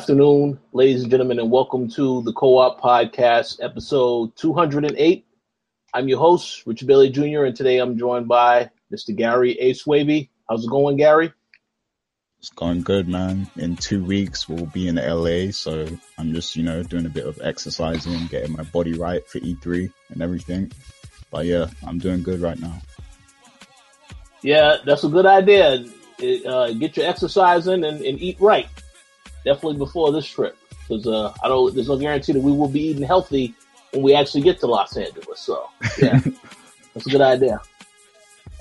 afternoon, ladies and gentlemen, and welcome to the Co op Podcast, episode 208. I'm your host, Richard Bailey Jr., and today I'm joined by Mr. Gary A. Swaby. How's it going, Gary? It's going good, man. In two weeks, we'll be in LA, so I'm just, you know, doing a bit of exercising, getting my body right for E3 and everything. But yeah, I'm doing good right now. Yeah, that's a good idea. Uh, get your exercise in and, and eat right definitely before this trip because uh, I don't. There's no guarantee that we will be eating healthy when we actually get to Los Angeles. So yeah, that's a good idea.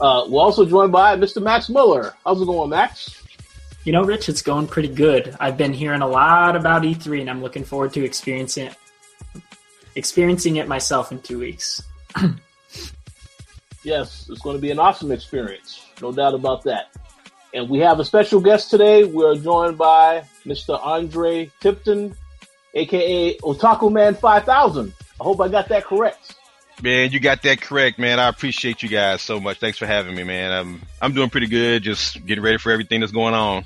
Uh, we're also joined by Mr. Max Miller. How's it going, Max? You know, Rich, it's going pretty good. I've been hearing a lot about E3, and I'm looking forward to experiencing it, experiencing it myself in two weeks. yes, it's going to be an awesome experience, no doubt about that. And we have a special guest today. We're joined by Mr. Andre Tipton, aka Otaku Man 5000. I hope I got that correct. Man, you got that correct, man. I appreciate you guys so much. Thanks for having me, man. I'm I'm doing pretty good. Just getting ready for everything that's going on.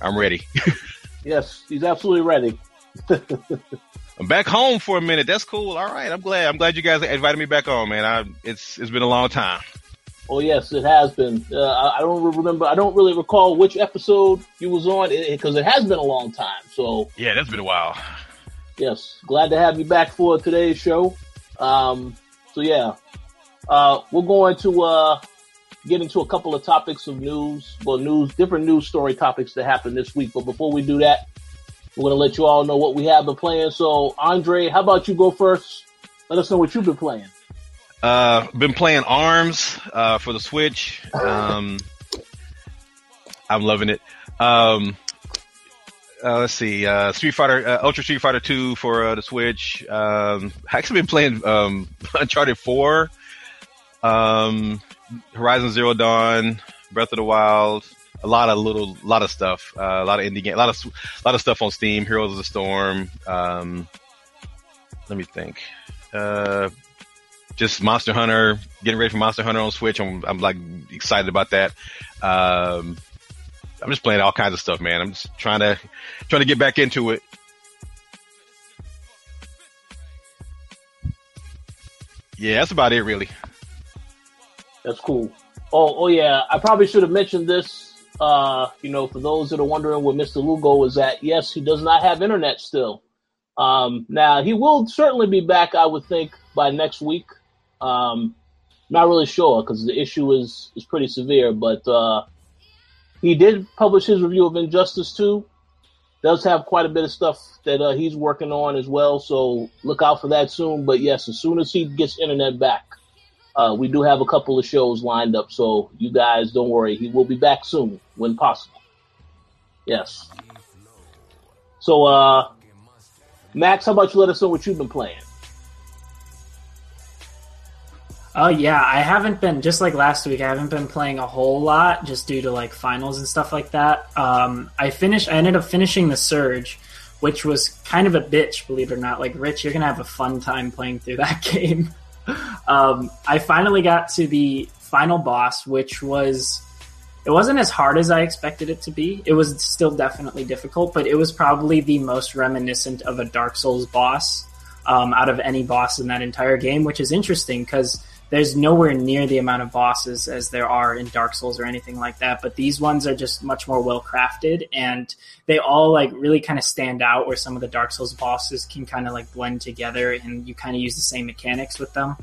I'm ready. yes, he's absolutely ready. I'm back home for a minute. That's cool. All right, I'm glad. I'm glad you guys invited me back on, man. I, it's it's been a long time. Oh yes, it has been. Uh, I, don't remember. I don't really recall which episode you was on because it, it, has been a long time. So yeah, that's been a while. Yes, glad to have you back for today's show. Um, so yeah, uh, we're going to uh, get into a couple of topics of news, well, news, different news story topics that happened this week. But before we do that, we're going to let you all know what we have been playing. So Andre, how about you go first? Let us know what you've been playing. Uh, been playing Arms uh, for the Switch. Um, I'm loving it. Um, uh, let's see, uh, Street Fighter, uh, Ultra Street Fighter 2 for uh, the Switch. Um, actually been playing um, Uncharted 4, um, Horizon Zero Dawn, Breath of the Wild. A lot of little, lot of stuff. Uh, a lot of indie game, a lot of, a lot of stuff on Steam. Heroes of the Storm. Um, let me think. Just Monster Hunter, getting ready for Monster Hunter on Switch. I'm, I'm like excited about that. Um, I'm just playing all kinds of stuff, man. I'm just trying to, trying to get back into it. Yeah, that's about it, really. That's cool. Oh, oh yeah. I probably should have mentioned this. Uh, you know, for those that are wondering where Mr. Lugo is at, yes, he does not have internet still. Um, now he will certainly be back, I would think, by next week. Um, not really sure because the issue is is pretty severe, but uh, he did publish his review of Injustice 2. Does have quite a bit of stuff that uh, he's working on as well, so look out for that soon. But yes, as soon as he gets internet back, uh, we do have a couple of shows lined up, so you guys don't worry. He will be back soon when possible. Yes. So, uh, Max, how about you let us know what you've been playing? Oh yeah, I haven't been just like last week. I haven't been playing a whole lot just due to like finals and stuff like that. Um, I finished. I ended up finishing the Surge, which was kind of a bitch, believe it or not. Like Rich, you're gonna have a fun time playing through that game. um, I finally got to the final boss, which was it wasn't as hard as I expected it to be. It was still definitely difficult, but it was probably the most reminiscent of a Dark Souls boss um, out of any boss in that entire game, which is interesting because there's nowhere near the amount of bosses as there are in Dark Souls or anything like that. But these ones are just much more well crafted and they all like really kind of stand out where some of the Dark Souls bosses can kind of like blend together and you kind of use the same mechanics with them.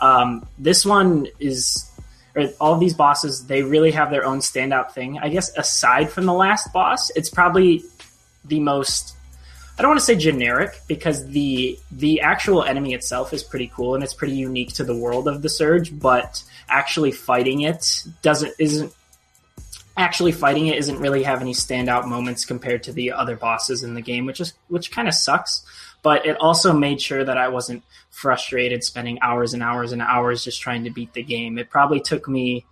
Um, this one is, or all these bosses, they really have their own standout thing. I guess aside from the last boss, it's probably the most I don't want to say generic because the the actual enemy itself is pretty cool and it's pretty unique to the world of the Surge, but actually fighting it doesn't isn't actually fighting it isn't really have any standout moments compared to the other bosses in the game, which is which kind of sucks. But it also made sure that I wasn't frustrated spending hours and hours and hours just trying to beat the game. It probably took me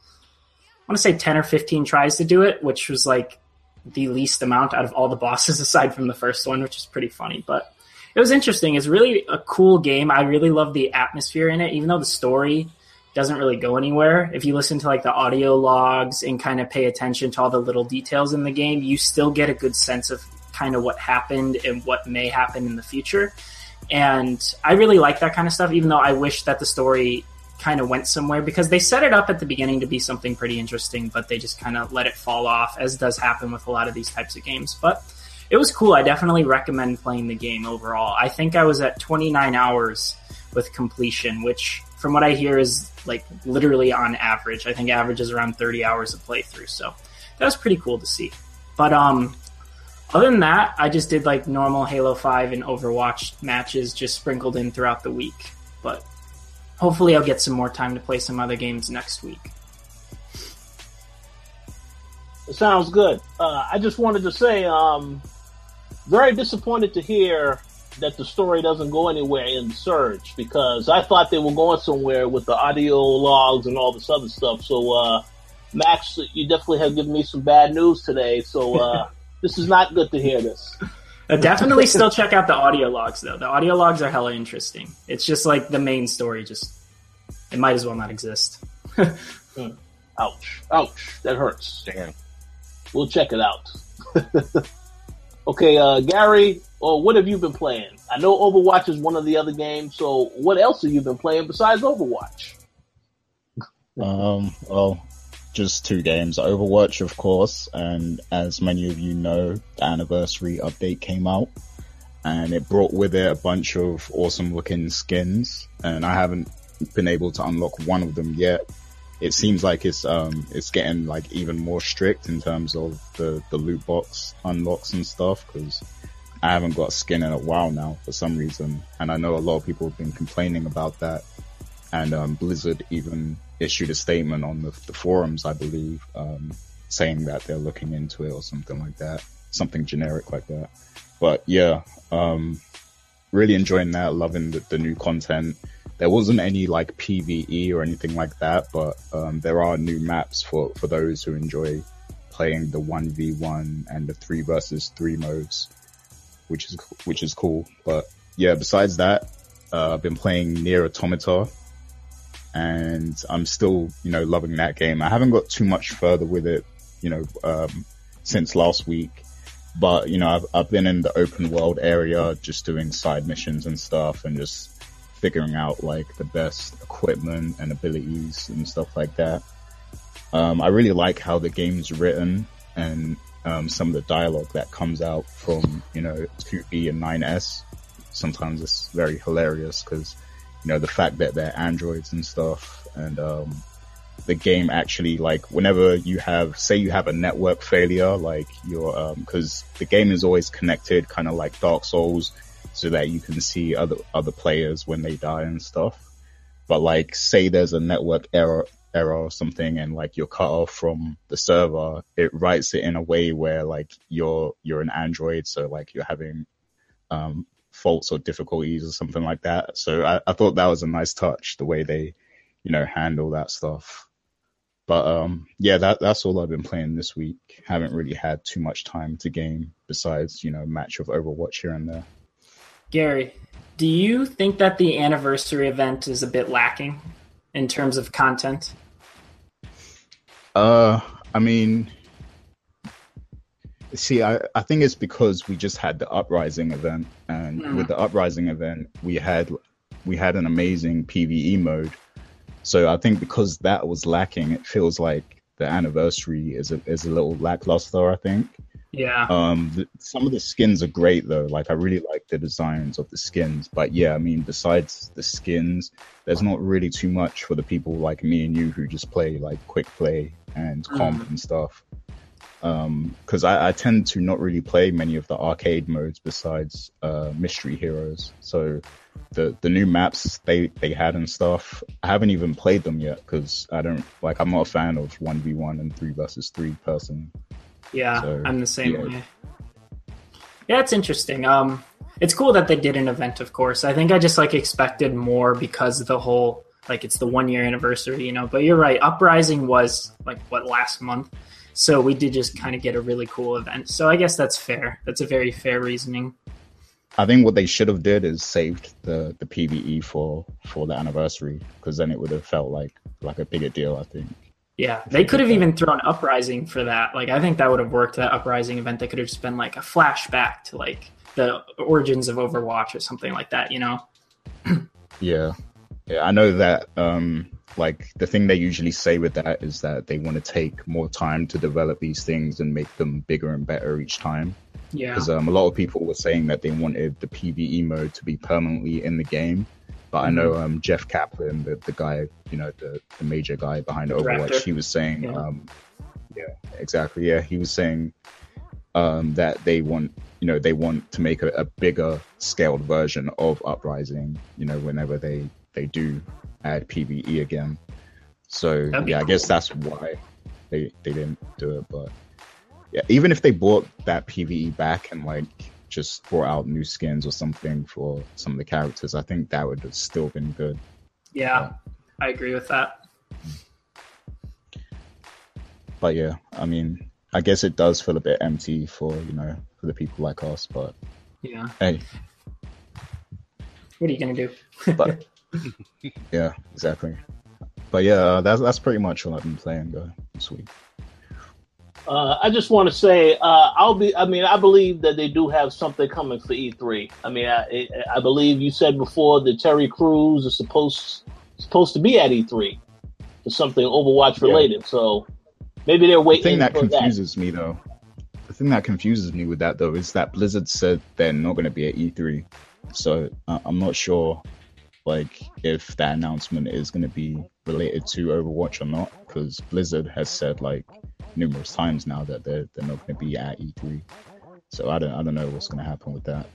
I want to say 10 or 15 tries to do it, which was like the least amount out of all the bosses aside from the first one, which is pretty funny. But it was interesting. It's really a cool game. I really love the atmosphere in it, even though the story doesn't really go anywhere. If you listen to like the audio logs and kind of pay attention to all the little details in the game, you still get a good sense of kind of what happened and what may happen in the future. And I really like that kind of stuff, even though I wish that the story kind of went somewhere because they set it up at the beginning to be something pretty interesting, but they just kind of let it fall off, as does happen with a lot of these types of games. But it was cool. I definitely recommend playing the game overall. I think I was at 29 hours with completion, which from what I hear is like literally on average. I think average is around 30 hours of playthrough. So that was pretty cool to see. But um, other than that, I just did like normal Halo 5 and Overwatch matches just sprinkled in throughout the week. But hopefully I'll get some more time to play some other games next week. Sounds good. Uh, I just wanted to say, um, very disappointed to hear that the story doesn't go anywhere in the Surge because I thought they were going somewhere with the audio logs and all this other stuff. So, uh, Max, you definitely have given me some bad news today. So, uh, this is not good to hear this. Uh, definitely still check out the audio logs though. The audio logs are hella interesting. It's just like the main story just it might as well not exist. mm. Ouch. Ouch. That hurts. Damn. We'll check it out. okay, uh, Gary, or uh, what have you been playing? I know Overwatch is one of the other games, so what else have you been playing besides Overwatch? Um, well, just two games. Overwatch, of course, and as many of you know, the anniversary update came out and it brought with it a bunch of awesome looking skins and I haven't been able to unlock one of them yet. It seems like it's, um, it's getting like even more strict in terms of the, the loot box unlocks and stuff because I haven't got a skin in a while now for some reason. And I know a lot of people have been complaining about that. And, um, Blizzard even issued a statement on the, the forums, I believe, um, saying that they're looking into it or something like that. Something generic like that. But yeah, um, really enjoying that, loving the, the, new content. There wasn't any like PVE or anything like that, but um, there are new maps for, for those who enjoy playing the 1v1 and the 3 versus 3 modes which is which is cool. But yeah, besides that, uh, I've been playing NieR Automata, and I'm still you know loving that game. I haven't got too much further with it, you know, um, since last week. But you know, I've I've been in the open world area, just doing side missions and stuff, and just figuring out like the best equipment and abilities and stuff like that. Um, I really like how the game's written and um, some of the dialogue that comes out from, you know, 2B and 9S. Sometimes it's very hilarious because, you know, the fact that they're androids and stuff and, um, the game actually like whenever you have, say you have a network failure, like your, um, cause the game is always connected kind of like Dark Souls so that you can see other, other players when they die and stuff. But like, say there's a network error, error or something and like you're cut off from the server, it writes it in a way where like you're, you're an Android. So like you're having, um, faults or difficulties or something like that. So I, I thought that was a nice touch, the way they, you know, handle that stuff. But um, yeah, that that's all I've been playing this week. Haven't really had too much time to game besides, you know, match of Overwatch here and there. Gary, do you think that the anniversary event is a bit lacking in terms of content? Uh, I mean, see, I, I think it's because we just had the uprising event, and mm. with the uprising event, we had we had an amazing PVE mode. So I think because that was lacking, it feels like the anniversary is a is a little lackluster. I think. Yeah. Um, the, some of the skins are great though. Like I really like the designs of the skins. But yeah, I mean, besides the skins, there's not really too much for the people like me and you who just play like quick play and comp mm. and stuff. Because I, I tend to not really play many of the arcade modes besides uh, Mystery Heroes. So the the new maps they they had and stuff, I haven't even played them yet because I don't like. I'm not a fan of one v one and three versus three person. Yeah, So, I'm the same yeah. way. Yeah, it's interesting. Um, it's cool that they did an event. Of course, I think I just like expected more because of the whole like it's the one year anniversary, you know. But you're right. Uprising was like what last month, so we did just kind of get a really cool event. So I guess that's fair. That's a very fair reasoning. I think what they should have did is saved the the PVE for for the anniversary because then it would have felt like like a bigger deal. I think. Yeah, they could have even thrown Uprising for that. Like, I think that would have worked. That Uprising event, they could have just been like a flashback to like the origins of Overwatch or something like that. You know? Yeah. Yeah, I know that um like the thing they usually say with that is that they want to take more time to develop these things and make them bigger and better each time. Yeah. Because um, a lot of people were saying that they wanted the PVE mode to be permanently in the game. But I know um, Jeff Kaplan, the, the guy, you know, the, the major guy behind Overwatch, director. he was saying, Yeah. um, yeah, exactly. Yeah, he was saying um, that they want, you know, they want to make a, a bigger scaled version of Uprising, you know, whenever they, they do add PVE again. So That'd yeah, I cool. guess that's why they they didn't do it. But yeah, even if they brought that PVE back and like just brought out new skins or something for some of the characters, I think that would have still been good. yeah, I agree with that. But yeah, I mean, I guess it does feel a bit empty for you know for the people like us. But Yeah. hey, What are you gonna do? but yeah, exactly. But yeah, uh, that's that's pretty much what I've been playing uh, this week. Uh, I just want to say, uh, I'll be. I mean, I believe that they do have something coming for E3. I mean, I, I believe you said before that Terry Crews is supposed supposed to be at E3 for something Overwatch related. So maybe they're waiting. The thing that for that. confuses me though, the thing that confuses me with that though is that Blizzard said they're not going to be at E3, so uh, I'm not sure like if that announcement is going to be related to Overwatch or not, because Blizzard has said like numerous times now that they're they're not going to be at E3. So I don't I don't know what's going to happen with that,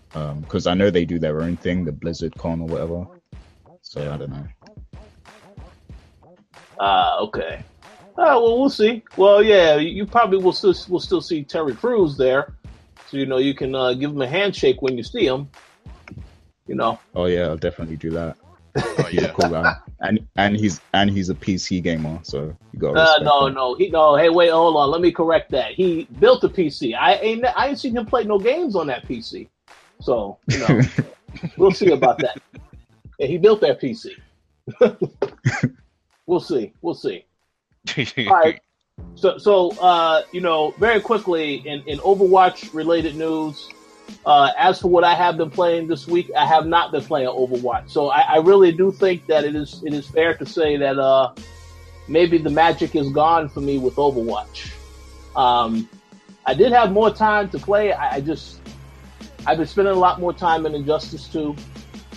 because I know they do their own thing, the Blizzard Con or whatever. So I don't know. Ah, okay. Ah, well, we'll see. Well, yeah, you you probably will still will still see Terry Crews there, so you know you can uh, give him a handshake when you see him. You know, Oh yeah, I'll definitely do that. Oh He's a yeah. cool guy, and and he's and he's a PC gamer, so you got. uh, no, no, he no. Hey, wait, hold on. Let me correct that. He built a PC. I ain't I ain't seen him play no games on that PC. So you know, we'll see about that. Yeah, he built that PC. we'll see. We'll see. All right. So, so uh, you know, very quickly in, in Overwatch related news, uh, as for what I have been playing this week, I have not been playing Overwatch. So I, I really do think that it is it is fair to say that uh, maybe the magic is gone for me with Overwatch. Um, I did have more time to play. I, I just I've been spending a lot more time in Injustice 2,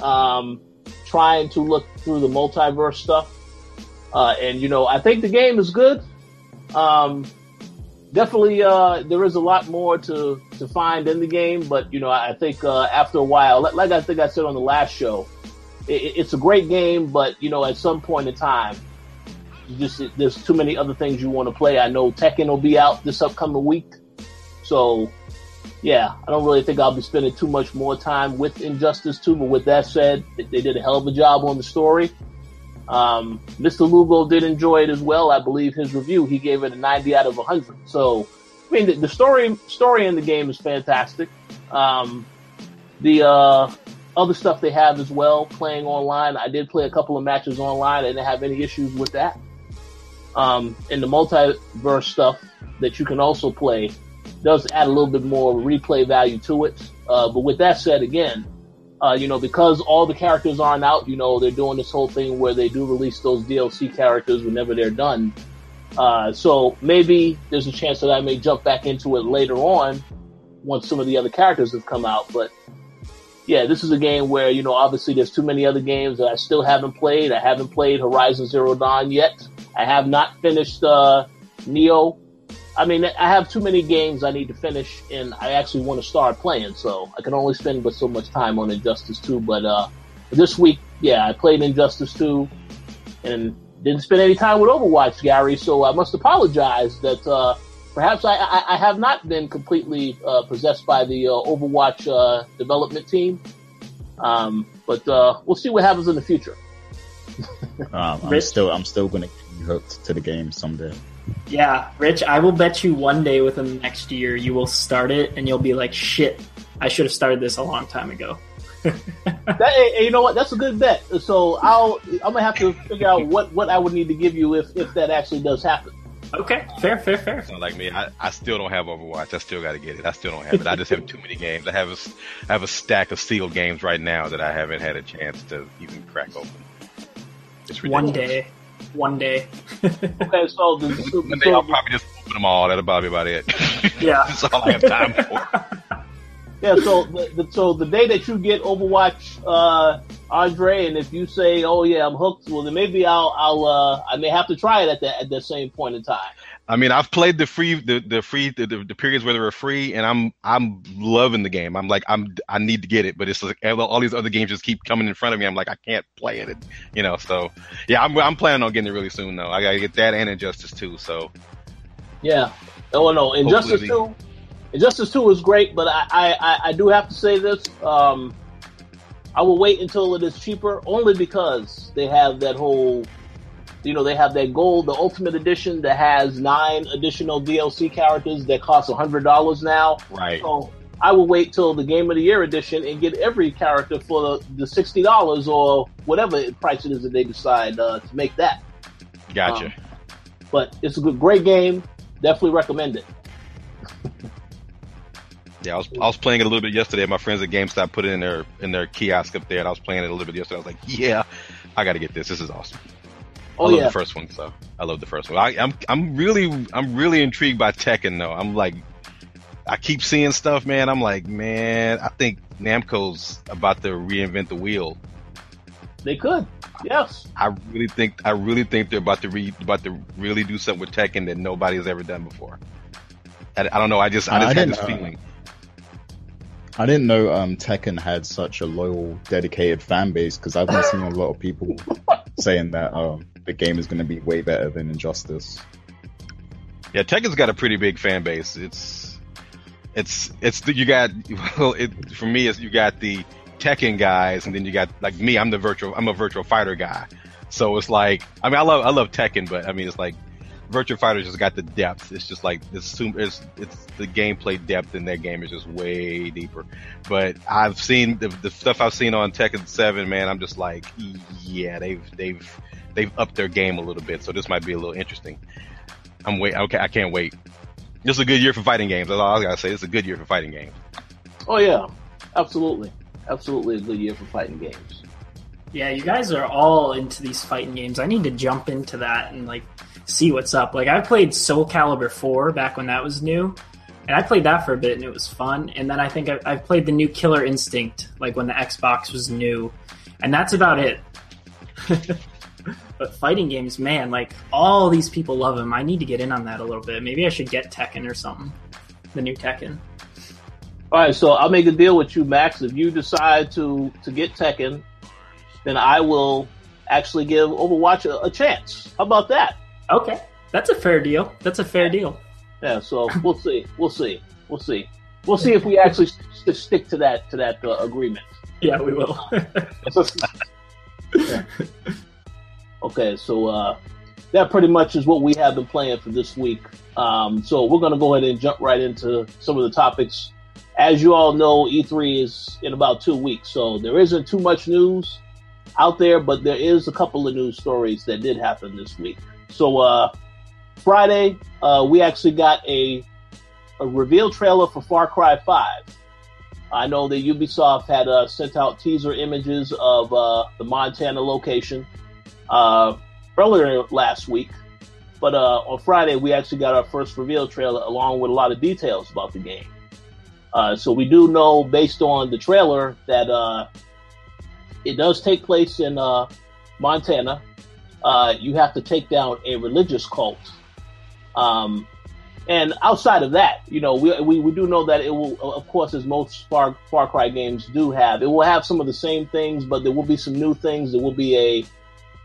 um, trying to look through the multiverse stuff. Uh, and you know, I think the game is good. Um, definitely, uh, there is a lot more to, to find in the game, but you know, I think uh, after a while, like, I think I said on the last show, it, it's a great game, but you know, at some point in time, just there's too many other things you want to play. I know Tekken will be out this upcoming week, so yeah, I don't really think I'll be spending too much more time with Injustice 2. But with that said, they did a hell of a job on the story. Um, Mr. Lugo did enjoy it as well. I believe his review, he gave it a 90 out of 100. So, I mean, the, the story story in the game is fantastic. Um, the uh, other stuff they have as well, playing online. I did play a couple of matches online. I didn't have any issues with that. Um, and the multiverse stuff that you can also play does add a little bit more replay value to it. Uh, but with that said, again, uh, you know, because all the characters aren't out, you know, they're doing this whole thing where they do release those DLC characters whenever they're done. Uh, so maybe there's a chance that I may jump back into it later on once some of the other characters have come out. But yeah, this is a game where, you know, obviously there's too many other games that I still haven't played. I haven't played Horizon Zero Dawn yet. I have not finished, uh, Neo. I mean, I have too many games I need to finish, and I actually want to start playing. So I can only spend but so much time on Injustice Two. But uh, this week, yeah, I played Injustice Two, and didn't spend any time with Overwatch, Gary. So I must apologize that uh, perhaps I, I, I, have not been completely uh, possessed by the uh, Overwatch uh, development team. Um, but uh, we'll see what happens in the future. um, I'm still I'm still gonna get hooked to the game someday. Yeah, Rich, I will bet you one day within the next year you will start it and you'll be like, shit, I should have started this a long time ago. that, you know what? That's a good bet. So I'll I'm gonna have to figure out what, what I would need to give you if, if that actually does happen. Okay, fair, fair, fair. Sound like me. I, I still don't have Overwatch. I still got to get it. I still don't have it. I just have too many games. I have a, I have a stack of sealed games right now that I haven't had a chance to even crack open. It's. One day, one day. okay, so the, so, one day I'll probably just open them all. That'll probably be about it. Yeah, that's all I have time for. Yeah, so the, the, so the day that you get Overwatch, uh, Andre, and if you say, "Oh yeah, I'm hooked," well then maybe I'll I'll uh, I may have to try it at that at the same point in time. I mean, I've played the free the the free the, the, the, periods where they were free, and I'm I'm loving the game. I'm like I'm I need to get it, but it's like all these other games just keep coming in front of me. I'm like I can't play it, you know. So yeah, I'm I'm planning on getting it really soon though. I gotta get that and Injustice too. So yeah. Oh no, Injustice two Injustice Two is great, but I, I, I do have to say this. Um, I will wait until it is cheaper, only because they have that whole, you know, they have that gold, the Ultimate Edition that has nine additional DLC characters that cost hundred dollars now. Right. So I will wait till the Game of the Year edition and get every character for the, the sixty dollars or whatever price it is that they decide uh, to make that. Gotcha. Um, but it's a good, great game. Definitely recommend it. Yeah, I was I was playing it a little bit yesterday. My friends at GameStop put it in their in their kiosk up there, and I was playing it a little bit yesterday. I was like, yeah, I got to get this. This is awesome. Oh, I love yeah. the first one, so I love the first one. I, am I'm, I'm really I'm really intrigued by Tekken though. I'm like, I keep seeing stuff, man. I'm like, man, I think Namco's about to reinvent the wheel. They could, yes. I really think I really think they're about to re, about to really do something with Tekken that nobody has ever done before. I, I don't know. I just I just uh, I had this uh, feeling. I didn't know um, Tekken had such a loyal, dedicated fan base because I've been seeing a lot of people saying that um, the game is going to be way better than Injustice. Yeah, Tekken's got a pretty big fan base. It's it's it's you got well, it, for me, it's you got the Tekken guys, and then you got like me. I'm the virtual. I'm a Virtua Fighter guy. So it's like I mean I love I love Tekken, but I mean it's like Virtua Fighter just got the depth. It's just like it's, it's, it's the gameplay depth in that game is just way deeper. But I've seen the, the stuff I've seen on Tekken Seven, man. I'm just like, yeah, they've they've they've upped their game a little bit. So this might be a little interesting. I'm wait. Okay, I can't wait. This is a good year for fighting games. That's all I gotta say. It's a good year for fighting games. Oh yeah, absolutely, absolutely a good year for fighting games. Yeah, you guys are all into these fighting games. I need to jump into that and like see what's up. Like I played Soul Calibur 4 back when that was new, and I played that for a bit and it was fun. And then I think I, I played the new Killer Instinct, like when the Xbox was new, and that's about it. but fighting games, man, like all these people love them. I need to get in on that a little bit. Maybe I should get Tekken or something. The new Tekken. All right, so I'll make a deal with you, Max. If you decide to to get Tekken, then I will actually give Overwatch a, a chance. How about that? Okay, that's a fair deal. That's a fair deal. Yeah, so we'll see. We'll see. We'll see. We'll see if we actually st- stick to that to that uh, agreement. Yeah, we will. yeah. Okay, so uh, that pretty much is what we have been playing for this week. Um, so we're going to go ahead and jump right into some of the topics. As you all know, E3 is in about two weeks, so there isn't too much news out there, but there is a couple of news stories that did happen this week. So uh, Friday, uh, we actually got a a reveal trailer for Far Cry Five. I know that Ubisoft had uh, sent out teaser images of uh, the Montana location uh, earlier last week, but uh, on Friday we actually got our first reveal trailer along with a lot of details about the game. Uh, so we do know, based on the trailer, that uh, it does take place in Montana uh, you have to take down a religious cult. Um, and outside of that, you know, we, we, we do know that it will, of course, as most Far, Far Cry games do have, it will have some of the same things, but there will be some new things. There will be a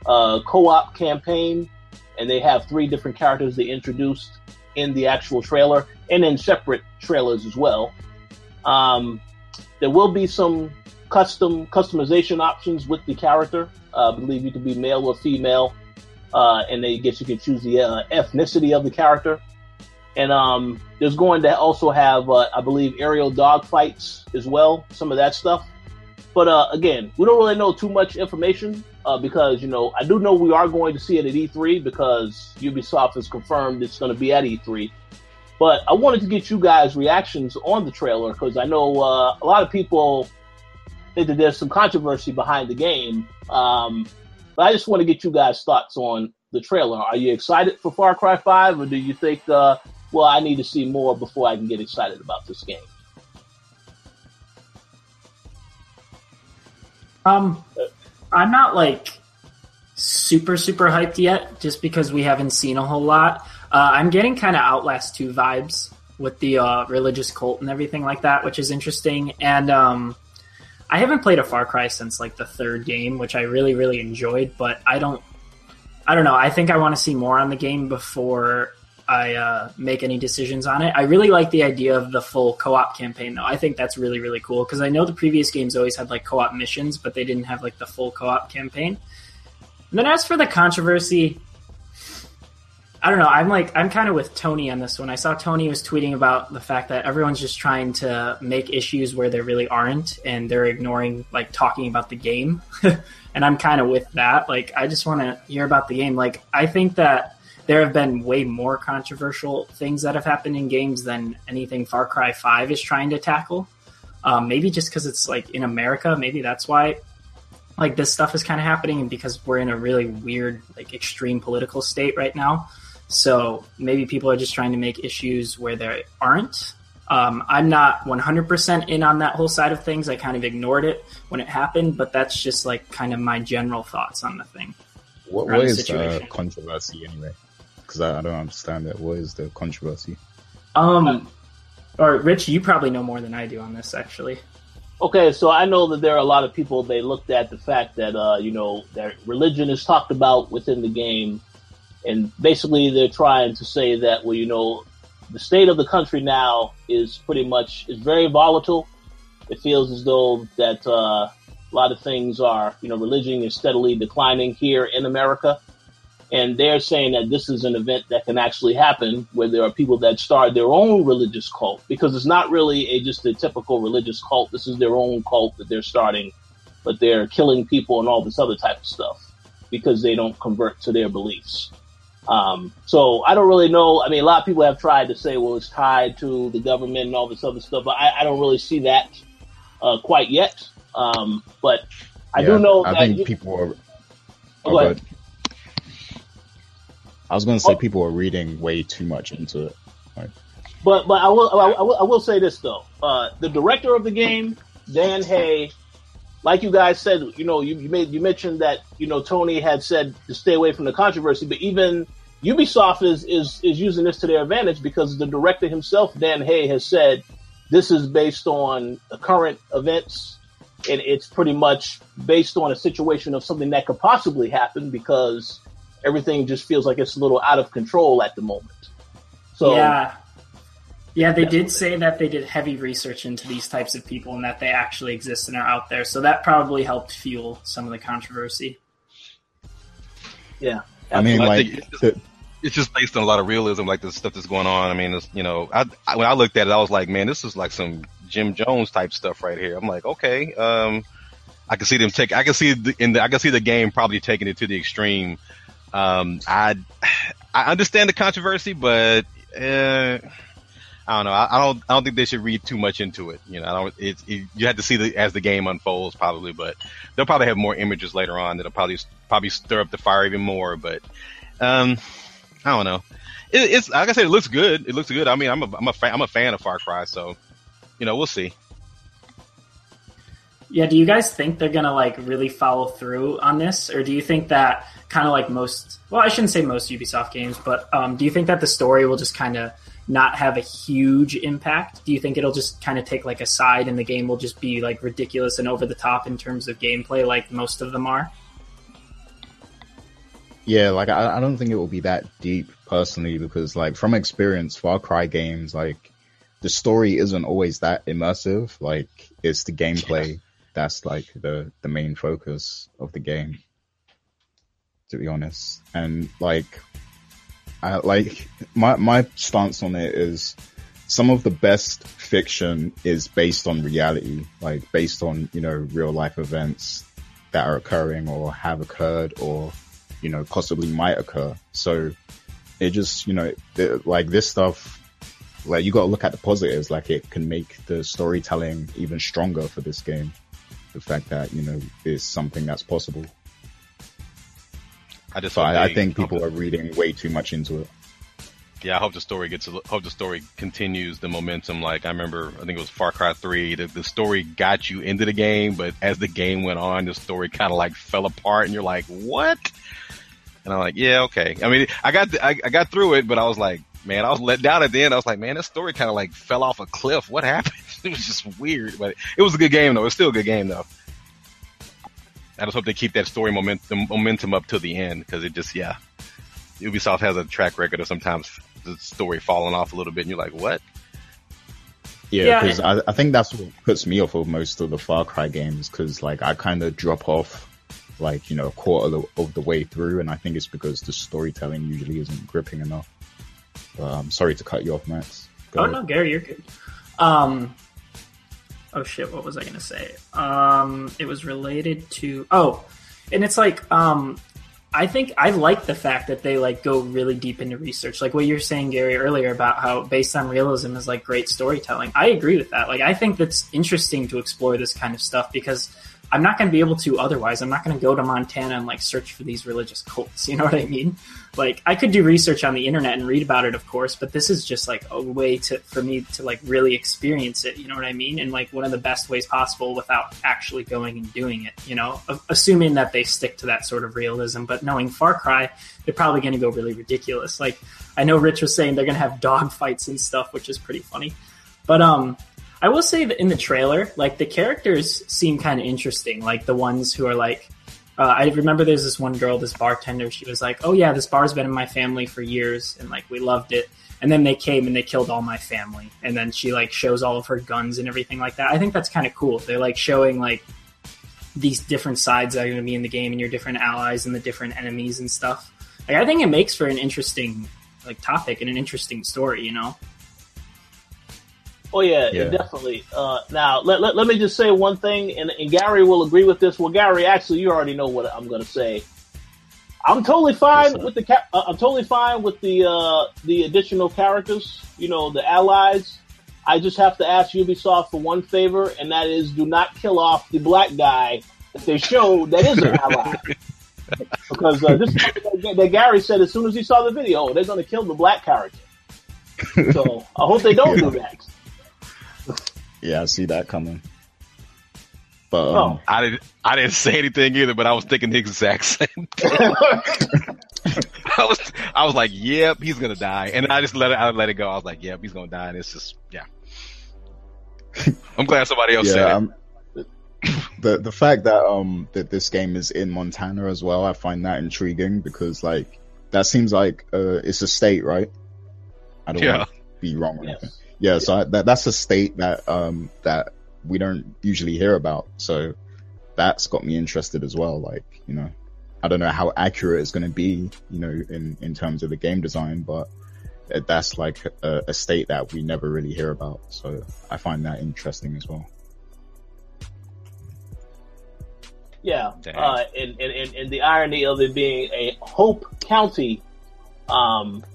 uh, co-op campaign, and they have three different characters they introduced in the actual trailer and in separate trailers as well. Um, there will be some custom customization options with the character. Uh, I believe you can be male or female, uh, and they guess you can choose the uh, ethnicity of the character. And um, there's going to also have, uh, I believe, aerial dogfights as well. Some of that stuff. But uh, again, we don't really know too much information uh, because you know I do know we are going to see it at E3 because Ubisoft has confirmed it's going to be at E3. But I wanted to get you guys' reactions on the trailer because I know uh, a lot of people think that there's some controversy behind the game. Um, but I just want to get you guys' thoughts on the trailer. Are you excited for Far Cry 5 or do you think, uh, well, I need to see more before I can get excited about this game? Um, I'm not like super super hyped yet, just because we haven't seen a whole lot. Uh, I'm getting kind of Outlast 2 vibes with the uh, religious cult and everything like that, which is interesting. And um, I haven't played a Far Cry since like the third game, which I really really enjoyed. But I don't, I don't know. I think I want to see more on the game before I uh, make any decisions on it. I really like the idea of the full co-op campaign, though. I think that's really really cool because I know the previous games always had like co-op missions, but they didn't have like the full co-op campaign. And then as for the controversy, I don't know. I'm like I'm kind of with Tony on this one. I saw Tony was tweeting about the fact that everyone's just trying to make issues where there really aren't, and they're ignoring like talking about the game. and I'm kind of with that. Like I just want to hear about the game. Like I think that there have been way more controversial things that have happened in games than anything Far Cry Five is trying to tackle. Um, maybe just because it's like in America, maybe that's why like this stuff is kind of happening, and because we're in a really weird, like extreme political state right now. So maybe people are just trying to make issues where there aren't. Um, I'm not 100% in on that whole side of things. I kind of ignored it when it happened, but that's just like kind of my general thoughts on the thing. What, what is the controversy anyway? Because I, I, don't understand it. What is the controversy? Um, or Rich, you probably know more than I do on this, actually. Okay, so I know that there are a lot of people. They looked at the fact that uh, you know that religion is talked about within the game, and basically they're trying to say that well, you know, the state of the country now is pretty much is very volatile. It feels as though that uh, a lot of things are, you know, religion is steadily declining here in America. And they're saying that this is an event that can actually happen where there are people that start their own religious cult because it's not really a just a typical religious cult. This is their own cult that they're starting, but they're killing people and all this other type of stuff because they don't convert to their beliefs. Um, so I don't really know. I mean, a lot of people have tried to say, well, it's tied to the government and all this other stuff, but I, I don't really see that uh, quite yet. Um, but I yeah, do know. I think you, people are. Oh, go I was going to say oh, people are reading way too much into it. Right. But but I will, I will I will say this though. Uh, the director of the game, Dan Hay, like you guys said, you know, you, you made you mentioned that you know Tony had said to stay away from the controversy, but even Ubisoft is is is using this to their advantage because the director himself, Dan Hay, has said this is based on the current events and it's pretty much based on a situation of something that could possibly happen because everything just feels like it's a little out of control at the moment. So yeah, yeah, they did say that they did heavy research into these types of people and that they actually exist and are out there. So that probably helped fuel some of the controversy. Yeah, I mean, like it's just, it's just, based on a lot of realism, like the stuff that's going on. I mean, it's, you know, I, I, when I looked at it, I was like, man, this is like some Jim Jones type stuff right here. I'm like, okay, um, I can see them take. I can see the, in the. I can see the game probably taking it to the extreme. Um, I I understand the controversy, but uh, I don't know. I, I, don't. I don't think they should read too much into it. You know, I don't. It's it, you have to see the as the game unfolds, probably. But they'll probably have more images later on that'll probably probably stir up the fire even more. But um, I don't know. It, it's like I said, it looks good. It looks good. I mean, I'm a I'm a fan, I'm a fan of Far Cry, so you know, we'll see. Yeah, do you guys think they're gonna like really follow through on this, or do you think that kind of like most? Well, I shouldn't say most Ubisoft games, but um, do you think that the story will just kind of not have a huge impact? Do you think it'll just kind of take like a side and the game will just be like ridiculous and over the top in terms of gameplay like most of them are? Yeah, like I, I don't think it will be that deep personally because like from experience, Far Cry games like the story isn't always that immersive. Like it's the gameplay that's like the the main focus of the game. To be honest, and like, I like my my stance on it is some of the best fiction is based on reality, like based on you know real life events that are occurring or have occurred or you know possibly might occur. So it just you know it, like this stuff like you got to look at the positives. Like it can make the storytelling even stronger for this game. The fact that you know is something that's possible. I just hope I, I think people are reading way too much into it. Yeah, I hope the story gets. Hope the story continues the momentum. Like I remember, I think it was Far Cry Three. The, the story got you into the game, but as the game went on, the story kind of like fell apart, and you're like, "What?" And I'm like, "Yeah, okay." I mean, I got the, I, I got through it, but I was like, "Man, I was let down at the end." I was like, "Man, this story kind of like fell off a cliff. What happened?" It was just weird, but it was a good game though. It's still a good game though. I just hope they keep that story momentum momentum up to the end because it just yeah. Ubisoft has a track record of sometimes the story falling off a little bit, and you're like, "What?" Yeah, Yeah, because I, I think that's what puts me off of most of the Far Cry games. Because like I kind of drop off, like you know, a quarter of the, of the way through, and I think it's because the storytelling usually isn't gripping enough. But, um, sorry to cut you off, Max. Go Oh ahead. no, Gary, you're good. Um, oh shit, what was I gonna say? Um, it was related to oh, and it's like um, I think I like the fact that they like go really deep into research, like what you're saying, Gary, earlier about how based on realism is like great storytelling. I agree with that. Like I think that's interesting to explore this kind of stuff because. I'm not going to be able to otherwise. I'm not going to go to Montana and like search for these religious cults. You know what I mean? Like I could do research on the internet and read about it, of course, but this is just like a way to for me to like really experience it. You know what I mean? And like one of the best ways possible without actually going and doing it. You know, assuming that they stick to that sort of realism. But knowing Far Cry, they're probably going to go really ridiculous. Like I know Rich was saying they're going to have dog fights and stuff, which is pretty funny. But um, I will say that in the trailer, like the characters seem kind of interesting. Like the ones who are like, uh, I remember there's this one girl, this bartender. She was like, "Oh yeah, this bar's been in my family for years, and like we loved it." And then they came and they killed all my family. And then she like shows all of her guns and everything like that. I think that's kind of cool. They're like showing like these different sides that are going to be in the game and your different allies and the different enemies and stuff. Like I think it makes for an interesting like topic and an interesting story. You know? Oh yeah, Yeah. definitely. Uh, now let, let, let me just say one thing, and, and Gary will agree with this. Well, Gary, actually, you already know what I'm going to say. I'm totally fine with the ca- uh, I'm totally fine with the uh, the additional characters. You know, the allies. I just have to ask Ubisoft for one favor, and that is do not kill off the black guy that they showed that is an ally. because uh, this that, that Gary said as soon as he saw the video, oh, they're going to kill the black character. So I hope they don't do that. Yeah, I see that coming. But Oh. um, I didn't. I didn't say anything either, but I was thinking the exact same. thing. I was. I was like, "Yep, he's gonna die," and I just let it. I let it go. I was like, "Yep, he's gonna die," and it's just, yeah. I'm glad somebody else yeah, said it. um, the the fact that um that this game is in Montana as well, I find that intriguing because like that seems like uh it's a state, right? I don't Yeah. want to be wrong. Or anything. Yes. Yeah, so I, that that's a state that um that we don't usually hear about. So that's got me interested as well. Like you know, I don't know how accurate it's going to be, you know, in in terms of the game design, but that's like a, a state that we never really hear about. So I find that interesting as well. Yeah, uh, and, and, and, and the irony of it being a Hope County, um,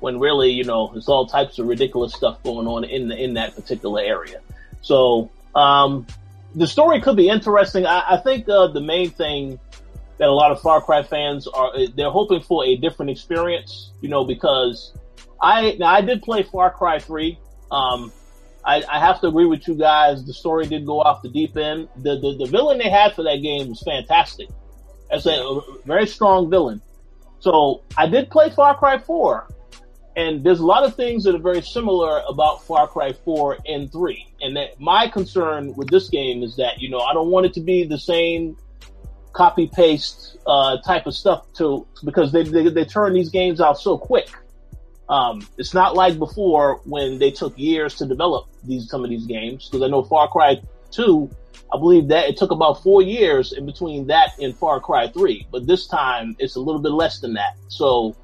when really, you know, there's all types of ridiculous stuff going on in the, in that particular area. So, um, the story could be interesting. I, I think, uh, the main thing that a lot of Far Cry fans are, they're hoping for a different experience, you know, because I, I did play Far Cry 3. Um, I, I have to agree with you guys. The story did go off the deep end. The, the the villain they had for that game was fantastic. That's a, a very strong villain. So I did play Far Cry 4, And there's a lot of things that are very similar about Far Cry 4 and 3. And that my concern with this game is that, you know, I don't want it to be the same copy paste uh, type of stuff to because they, they, they turn these games out so quick. Um, it's not like before when they took years to develop these some of these games because I know Far Cry 2 I believe that it took about four years in between that and Far Cry 3, but this time it's a little bit less than that. So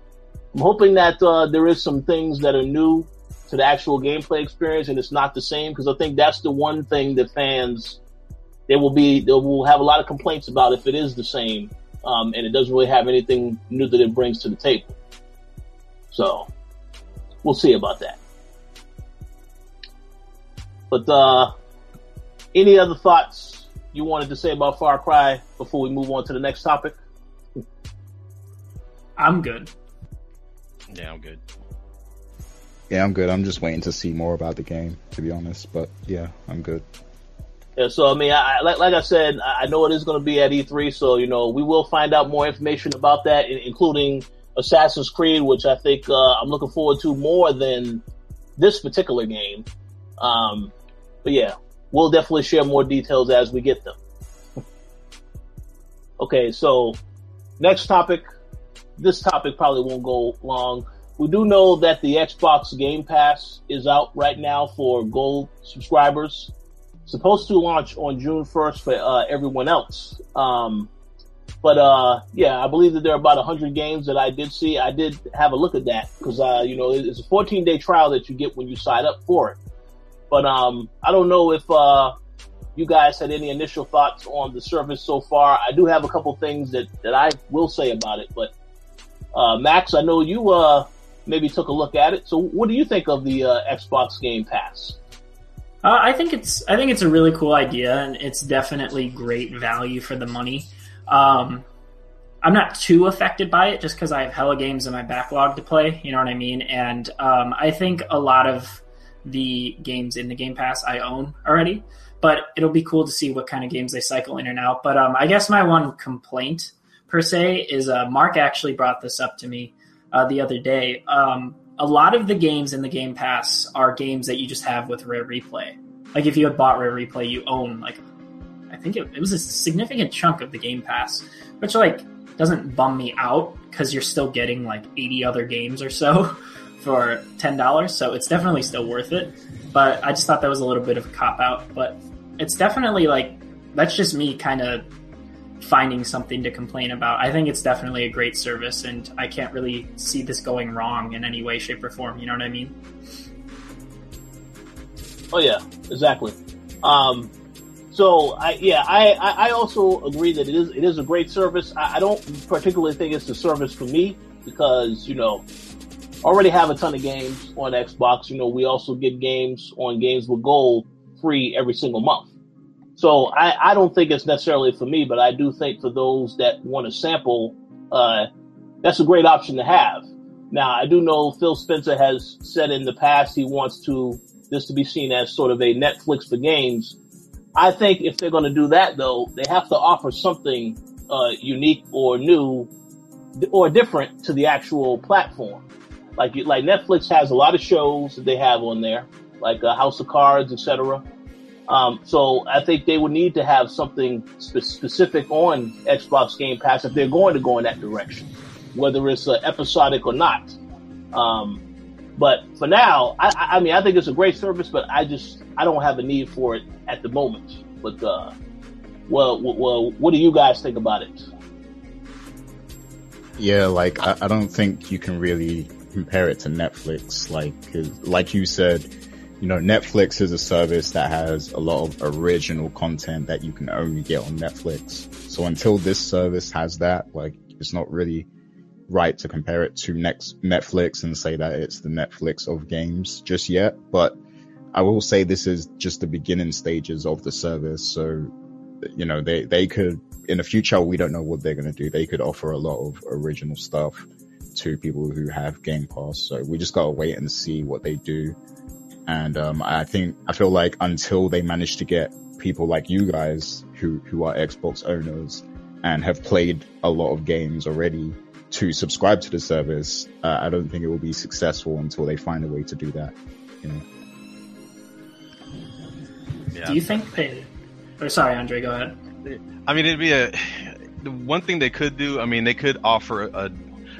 I'm hoping that uh, there is some things that are new to the actual gameplay experience and it's not the same because I think that's the one thing that fans they will be they will have a lot of complaints about if it is the same um, and it doesn't really have anything new that it brings to the table. So we'll see about that. But uh, any other thoughts you wanted to say about Far Cry before we move on to the next topic? I'm good. Yeah, I'm good. Yeah, I'm good. I'm just waiting to see more about the game, to be honest. But yeah, I'm good. Yeah, so I mean, I, like, like I said, I know it is going to be at E3, so you know we will find out more information about that, including Assassin's Creed, which I think uh, I'm looking forward to more than this particular game. Um, but yeah, we'll definitely share more details as we get them. okay, so next topic. This topic probably won't go long. We do know that the Xbox Game Pass is out right now for gold subscribers. Supposed to launch on June 1st for uh, everyone else. Um, but uh, yeah, I believe that there are about 100 games that I did see. I did have a look at that because uh, you know it's a 14 day trial that you get when you sign up for it. But um, I don't know if uh, you guys had any initial thoughts on the service so far. I do have a couple things that, that I will say about it. But uh, Max, I know you uh, maybe took a look at it. So what do you think of the uh, Xbox Game Pass? Uh, I think it's I think it's a really cool idea, and it's definitely great value for the money. Um, I'm not too affected by it just because I have hella games in my backlog to play. You know what I mean? And um, I think a lot of the games in the Game Pass I own already. But it'll be cool to see what kind of games they cycle in and out. But um, I guess my one complaint per se is uh, Mark actually brought this up to me uh, the other day. Um, a lot of the games in the Game Pass are games that you just have with Rare Replay. Like if you had bought Rare Replay, you own like I think it, it was a significant chunk of the Game Pass, which like doesn't bum me out because you're still getting like 80 other games or so. for ten dollars, so it's definitely still worth it. But I just thought that was a little bit of a cop out. But it's definitely like that's just me kind of finding something to complain about. I think it's definitely a great service, and I can't really see this going wrong in any way, shape, or form. You know what I mean? Oh yeah, exactly. Um, so I yeah I, I also agree that it is it is a great service. I, I don't particularly think it's a service for me because you know already have a ton of games on Xbox. You know, we also get games on Games with Gold free every single month. So I, I don't think it's necessarily for me, but I do think for those that want to sample, uh, that's a great option to have. Now, I do know Phil Spencer has said in the past he wants to this to be seen as sort of a Netflix for games. I think if they're going to do that, though, they have to offer something uh, unique or new or different to the actual platform. Like like Netflix has a lot of shows that they have on there, like uh, House of Cards, etc. Um, so I think they would need to have something spe- specific on Xbox Game Pass if they're going to go in that direction, whether it's uh, episodic or not. Um, but for now, I, I, mean, I think it's a great service, but I just I don't have a need for it at the moment. But uh, well, well, what do you guys think about it? Yeah, like I, I don't think you can really compare it to Netflix. Like, like you said, you know, Netflix is a service that has a lot of original content that you can only get on Netflix. So until this service has that, like, it's not really right to compare it to next Netflix and say that it's the Netflix of games just yet. But I will say this is just the beginning stages of the service. So, you know, they, they could, in the future, we don't know what they're going to do. They could offer a lot of original stuff to people who have Game Pass. So we just gotta wait and see what they do. And um, I think I feel like until they manage to get people like you guys who who are Xbox owners and have played a lot of games already to subscribe to the service, uh, I don't think it will be successful until they find a way to do that. You know. Yeah. Do you think they? Or sorry, Andre, go ahead. I mean, it'd be a the one thing they could do. I mean, they could offer a,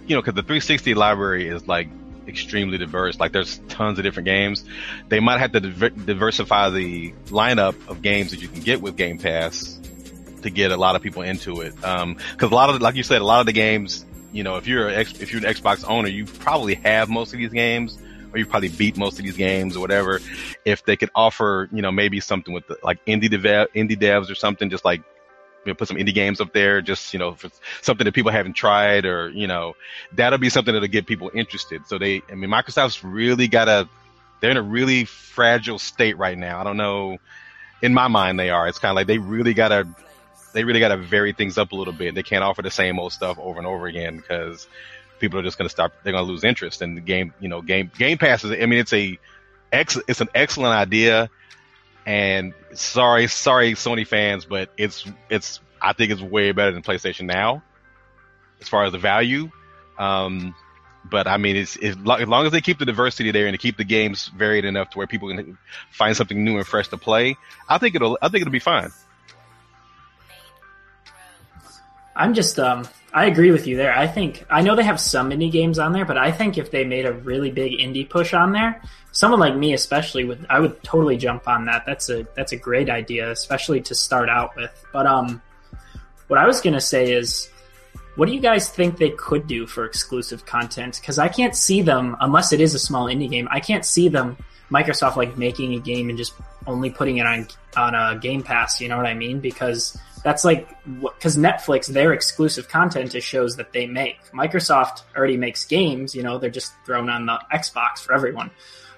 you know, because the 360 library is like extremely diverse. Like, there's tons of different games. They might have to diver- diversify the lineup of games that you can get with Game Pass to get a lot of people into it. Um, because a lot of, like you said, a lot of the games, you know, if you're a, if you're an Xbox owner, you probably have most of these games. Or you probably beat most of these games or whatever. If they could offer, you know, maybe something with the, like indie dev, indie devs or something, just like you know, put some indie games up there, just, you know, something that people haven't tried or, you know, that'll be something that'll get people interested. So they, I mean, Microsoft's really got a, they're in a really fragile state right now. I don't know. In my mind, they are. It's kind of like they really got to, they really got to vary things up a little bit. They can't offer the same old stuff over and over again because people are just going to stop. they're going to lose interest in the game, you know, game, game passes. I mean, it's a, ex, it's an excellent idea. And sorry, sorry, Sony fans, but it's it's I think it's way better than PlayStation Now as far as the value. Um, but I mean, it's, it's as long as they keep the diversity there and to keep the games varied enough to where people can find something new and fresh to play, I think it'll I think it'll be fine. I'm just um I agree with you there. I think I know they have some indie games on there, but I think if they made a really big indie push on there, someone like me especially would I would totally jump on that. That's a that's a great idea, especially to start out with. But um what I was going to say is what do you guys think they could do for exclusive content? Cuz I can't see them unless it is a small indie game. I can't see them Microsoft like making a game and just only putting it on on a Game Pass, you know what I mean? Because that's like because Netflix their exclusive content is shows that they make. Microsoft already makes games, you know, they're just thrown on the Xbox for everyone.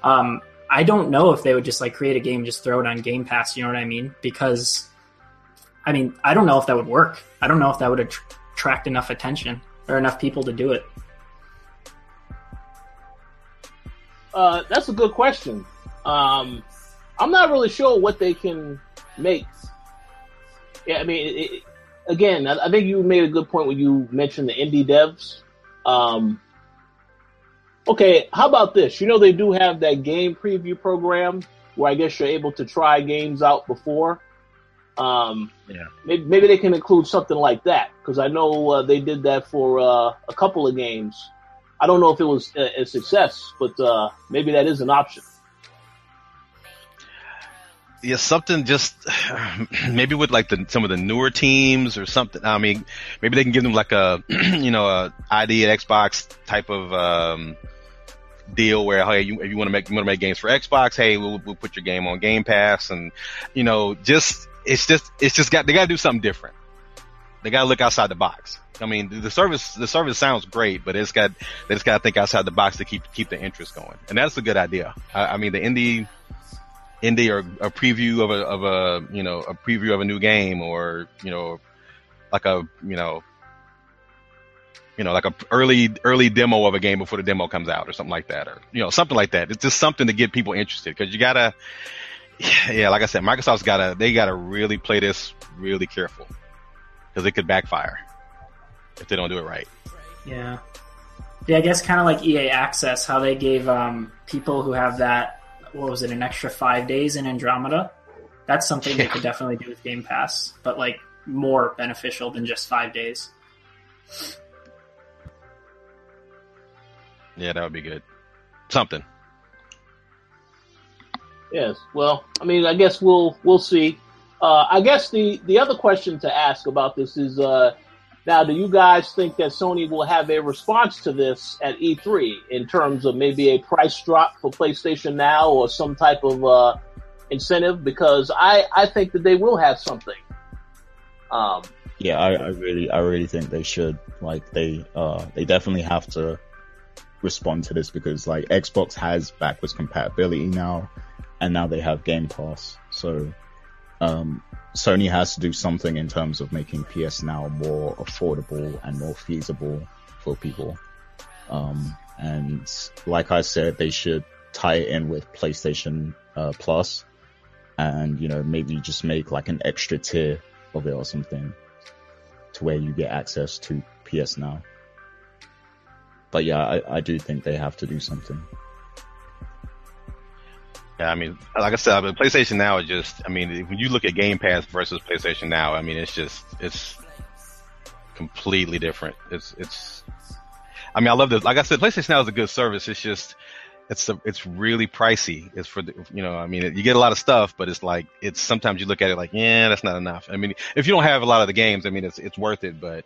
Um, I don't know if they would just like create a game, just throw it on Game Pass. You know what I mean? Because, I mean, I don't know if that would work. I don't know if that would att- attract enough attention or enough people to do it. Uh, that's a good question. Um, I'm not really sure what they can make. Yeah, I mean, it, again, I, I, think you made a good point when you mentioned the indie devs. Um, okay, how about this? You know, they do have that game preview program where I guess you're able to try games out before. Um, yeah. Maybe, maybe they can include something like that because I know uh, they did that for uh, a couple of games. I don't know if it was a, a success, but uh, maybe that is an option yeah, something just maybe with like the some of the newer teams or something. I mean, maybe they can give them like a you know a ID at Xbox type of um, deal where hey, you, if you want to make you want to make games for Xbox, hey, we'll, we'll put your game on Game Pass, and you know, just it's just it's just got they got to do something different. They got to look outside the box. I mean, the service the service sounds great, but it's got they just got to think outside the box to keep keep the interest going, and that's a good idea. I, I mean, the indie indie or a preview of a of a you know a preview of a new game or you know like a you know you know like a early early demo of a game before the demo comes out or something like that or you know something like that. It's just something to get people interested because you gotta yeah like i said microsoft's gotta they gotta really play this really careful because it could backfire if they don't do it right. Yeah. Yeah i guess kind of like ea access how they gave um, people who have that what was it, an extra five days in Andromeda. That's something yeah. they could definitely do with Game Pass, but like more beneficial than just five days. Yeah, that would be good. Something. Yes. Well, I mean, I guess we'll we'll see. Uh, I guess the the other question to ask about this is uh, now, do you guys think that Sony will have a response to this at E3 in terms of maybe a price drop for PlayStation Now or some type of uh, incentive? Because I, I think that they will have something. Um, yeah, I, I really I really think they should. Like they uh they definitely have to respond to this because like Xbox has backwards compatibility now, and now they have Game Pass. So um, Sony has to do something in terms of making PS Now more affordable and more feasible for people. Um, and like I said, they should tie it in with PlayStation uh, Plus, and you know maybe just make like an extra tier of it or something, to where you get access to PS Now. but yeah, I, I do think they have to do something. Yeah, I mean, like I said, but PlayStation Now is just, I mean, when you look at Game Pass versus PlayStation Now, I mean, it's just, it's completely different. It's, it's, I mean, I love this. Like I said, PlayStation Now is a good service. It's just, it's a, it's really pricey. It's for the, you know, I mean, you get a lot of stuff, but it's like, it's sometimes you look at it like, yeah, that's not enough. I mean, if you don't have a lot of the games, I mean, it's, it's worth it, but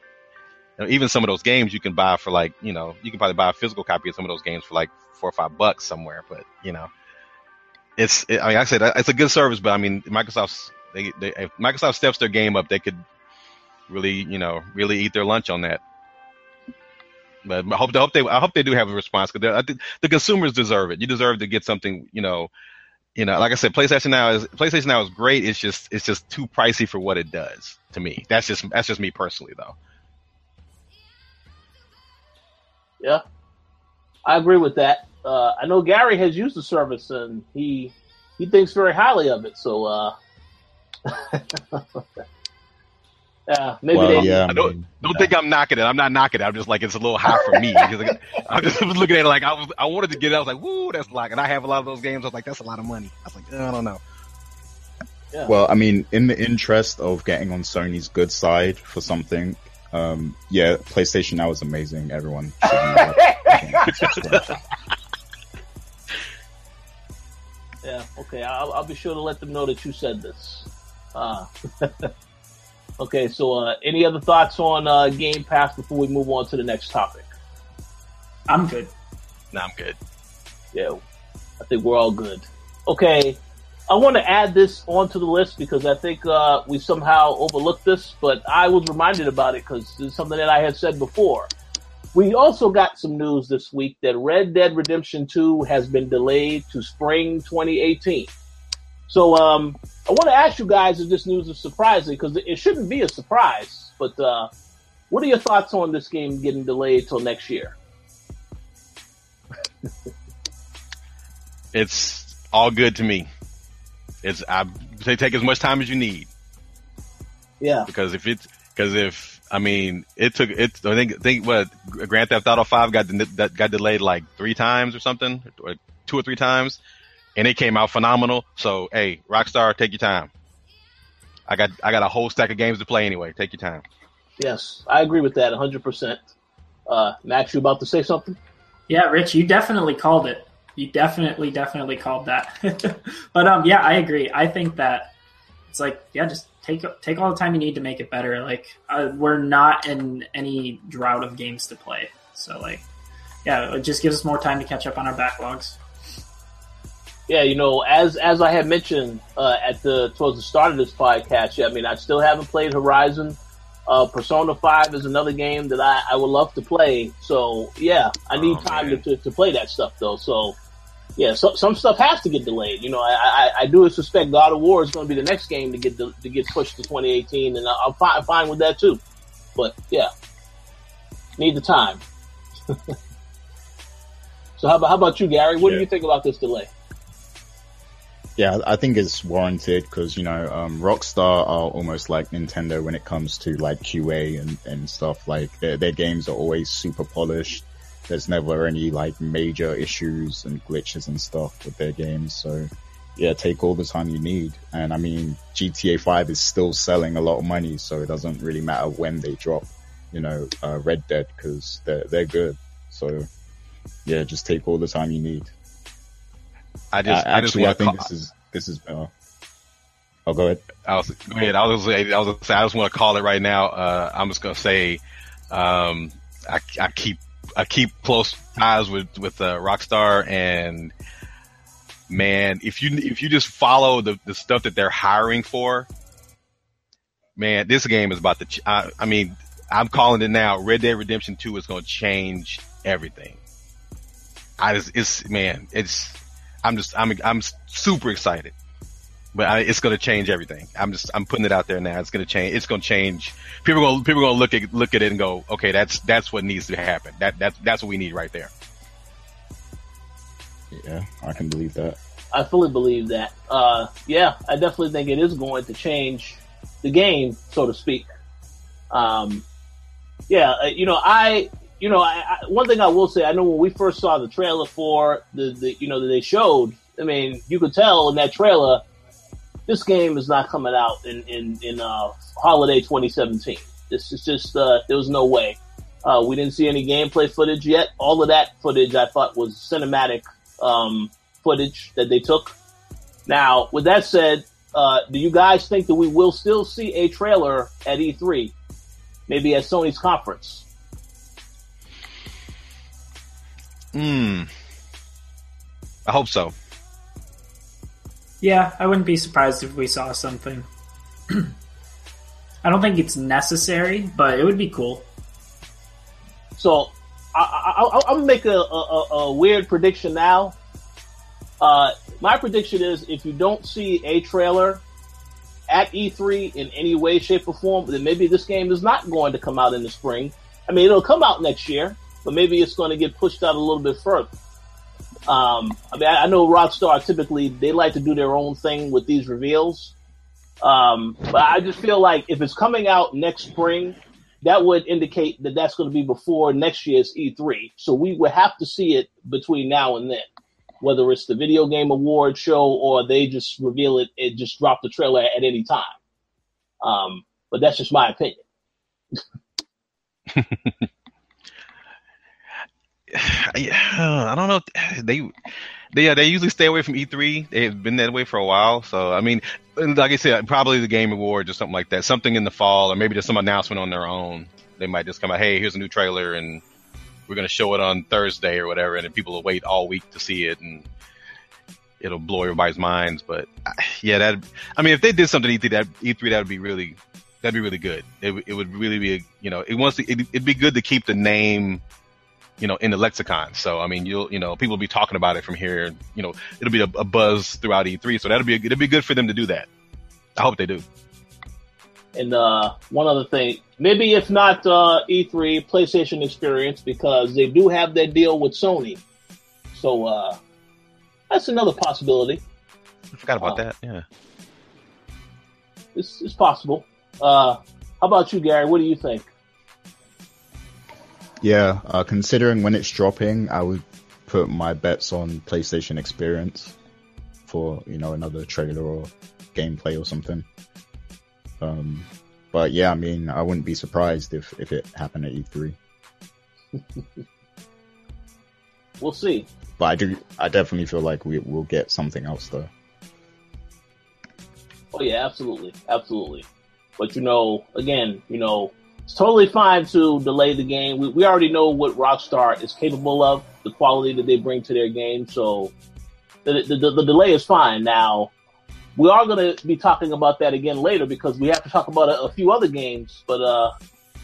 you know, even some of those games you can buy for like, you know, you can probably buy a physical copy of some of those games for like four or five bucks somewhere, but you know, it's it, I mean, like I said it's a good service, but I mean, Microsoft's they, they if Microsoft steps their game up, they could really you know really eat their lunch on that. But I hope, I hope they I hope they do have a response because the consumers deserve it. You deserve to get something you know. You know, like I said, PlayStation Now is PlayStation Now is great. It's just it's just too pricey for what it does to me. That's just that's just me personally though. Yeah, I agree with that uh, I know Gary has used the service and he he thinks very highly of it. So uh, yeah, maybe Well, they. yeah, I don't don't think I'm knocking it. I'm not knocking it. I'm just like it's a little high for me. Because, like, I just was looking at it like I was I wanted to get it. I was like, woo, that's like, and I have a lot of those games. I was like, that's a lot of money. I was like, I don't know. Well, I mean, in the interest of getting on Sony's good side for something, um, yeah, PlayStation Now is amazing. Everyone should know that. Yeah, okay. I'll, I'll be sure to let them know that you said this. Uh, okay, so uh, any other thoughts on uh, Game Pass before we move on to the next topic? I'm good. No, I'm good. Yeah, I think we're all good. Okay, I want to add this onto the list because I think uh, we somehow overlooked this, but I was reminded about it because it's something that I had said before. We also got some news this week that Red Dead Redemption 2 has been delayed to spring 2018. So um, I want to ask you guys if this news is surprising because it shouldn't be a surprise. But uh, what are your thoughts on this game getting delayed till next year? It's all good to me. It's I say take as much time as you need Yeah, because if it's because if I mean it took it I think think what Grand Theft Auto Five got that got delayed like three times or something or two or three times and it came out phenomenal. So hey, Rockstar, take your time. I got I got a whole stack of games to play anyway. Take your time. yes, I agree with that 100%. Uh, Max, you about to say something? Yeah, Rich, you definitely called it. You definitely, definitely called that. but um, yeah, I agree. I think that it's like, yeah, just take take all the time you need to make it better. Like, uh, we're not in any drought of games to play, so like, yeah, it just gives us more time to catch up on our backlogs. Yeah, you know, as as I had mentioned uh, at the towards the start of this podcast, yeah, I mean, I still haven't played Horizon. Uh, Persona Five is another game that I, I would love to play. So yeah, I need Oh, time to, to, to play that stuff though. So yeah, so, some stuff has to get delayed. You know, I, I, I do suspect God of War is going to be the next game to get de- to get pushed to 2018, and I'm fine fine with that too. But yeah, need the time. so how about how about you, Gary? What do you think about this delay? Yeah, I think it's warranted because you know um, Rockstar are almost like Nintendo when it comes to like QA and, and stuff. Like their, their games are always super polished. There's never any like major issues and glitches and stuff with their games. So yeah, take all the time you need. And I mean, GTA 5 is still selling a lot of money, so it doesn't really matter when they drop. You know, uh, Red Dead because they're they're good. So yeah, just take all the time you need. I just Uh, I just actually, I think call, this is this is better. Oh, go ahead. I was go ahead. I was I was I just want to call it right now. Uh, I'm just gonna say, um, I, I keep I keep close ties with with uh, Rockstar, and man, if you if you just follow the the stuff that they're hiring for, man, this game is about to. Ch- I, I mean, I'm calling it now. Red Dead Redemption Two is going to change everything. I just it's man, it's I'm just I'm I'm super excited but I, it's going to change everything. I'm just I'm putting it out there now. It's going to change. It's going to change. People going people going to look at look at it and go, okay, that's that's what needs to happen. That that's that's what we need right there. Yeah, I can believe that. I fully believe that. Uh, yeah, I definitely think it is going to change the game, so to speak. Um, yeah, uh, you know, I you know, I, I, one thing I will say, I know when we first saw the trailer for the, the you know that they showed. I mean, you could tell in that trailer, this game is not coming out in in in uh, holiday 2017. This is just uh, there was no way. Uh, we didn't see any gameplay footage yet. All of that footage I thought was cinematic um, footage that they took. Now, with that said, uh, do you guys think that we will still see a trailer at E3? Maybe at Sony's conference? Hmm. I hope so. Yeah, I wouldn't be surprised if we saw something. I don't think it's necessary, but it would be cool. So I, am gonna make a, a, a, weird prediction now. Uh, my prediction is if you don't see a trailer at E3 in any way, shape, or form, then maybe this game is not going to come out in the spring. I mean, it'll come out next year, but maybe it's going to get pushed out a little bit further. Um, I mean, I, I know Rockstar typically they like to do their own thing with these reveals. Um, but I just feel like if it's coming out next spring, that would indicate that that's going to be before next year's E3. So we would have to see it between now and then, whether it's the video game award show or they just reveal it, it just drop the trailer at any time. Um, but that's just my opinion. I don't know. They they yeah, they usually stay away from E3. They've been that way for a while. So I mean, like I said, probably the Game Awards or something like that. Something in the fall, or maybe just some announcement on their own. They might just come out, hey, here's a new trailer, and we're gonna show it on Thursday or whatever, and people will wait all week to see it, and it'll blow everybody's minds. But yeah, that I mean, if they did something E3, that E3 that would be really that'd be really good. It, it would really be, a, you know, it wants to, it, it'd be good to keep the name you know, in the lexicon. So, I mean, you'll, you know, people will be talking about it from here. You know, it'll be a, a buzz throughout E3. So that'll be, a, it'll be good for them to do that. I hope they do. And uh, one other thing, maybe if not uh, E3, PlayStation Experience, because they do have that deal with Sony. So uh, that's another possibility. I forgot about uh, that. Yeah, it's, it's possible. Uh, how about you, Gary? What do you think? Yeah, uh, considering when it's dropping, I would put my bets on PlayStation Experience for you know another trailer or gameplay or something. Um, but yeah, I mean, I wouldn't be surprised if if it happened at E3. we'll see. But I do, I definitely feel like we will get something else though. Oh yeah, absolutely, absolutely. But you know, again, you know, it's totally fine to delay the game. We, we already know what Rockstar is capable of, the quality that they bring to their game. So the, the, the, the delay is fine. Now, we are going to be talking about that again later because we have to talk about a, a few other games, but uh,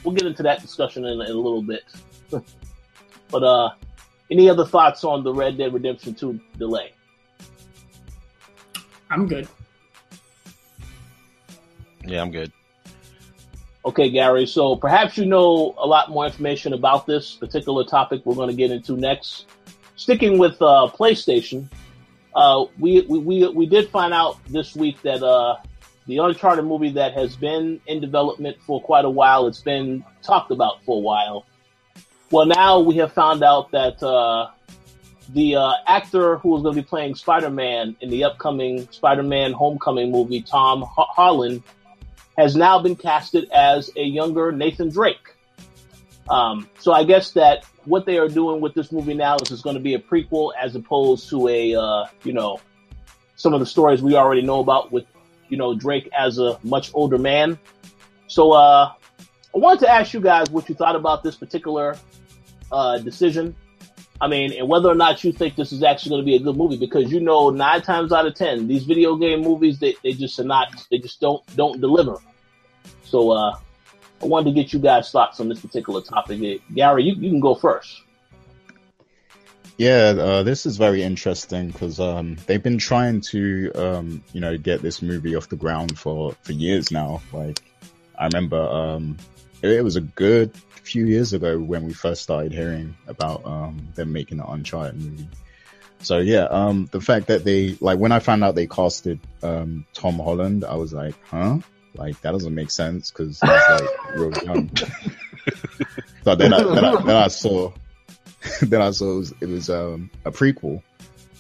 we'll get into that discussion in, in a little bit. but uh, any other thoughts on the Red Dead Redemption 2 delay? I'm good. Yeah, I'm good. Okay, Gary. So perhaps you know a lot more information about this particular topic we're going to get into next. Sticking with uh, PlayStation, uh, we, we, we we did find out this week that uh, the Uncharted movie that has been in development for quite a while, it's been talked about for a while. Well, now we have found out that uh, the uh, actor who is going to be playing Spider-Man in the upcoming Spider-Man Homecoming movie, Tom Holland, has now been casted as a younger Nathan Drake. Um, so I guess that what they are doing with this movie now is it's going to be a prequel as opposed to a, uh, you know, some of the stories we already know about with, you know, Drake as a much older man. So, uh, I wanted to ask you guys what you thought about this particular, uh, decision. I mean, and whether or not you think this is actually going to be a good movie, because you know, nine times out of ten, these video game movies they, they just are not, they just don't don't deliver. So, uh, I wanted to get you guys' thoughts on this particular topic. Gary, you, you can go first. Yeah, uh, this is very interesting because um, they've been trying to, um, you know, get this movie off the ground for for years now. Like, I remember um, it, it was a good few years ago when we first started hearing about um, them making an Uncharted movie. So yeah, um, the fact that they like when I found out they casted um, Tom Holland, I was like, huh? Like that doesn't make sense because he's like real young. but then I, then I, then I saw, then I saw it was, it was um, a prequel.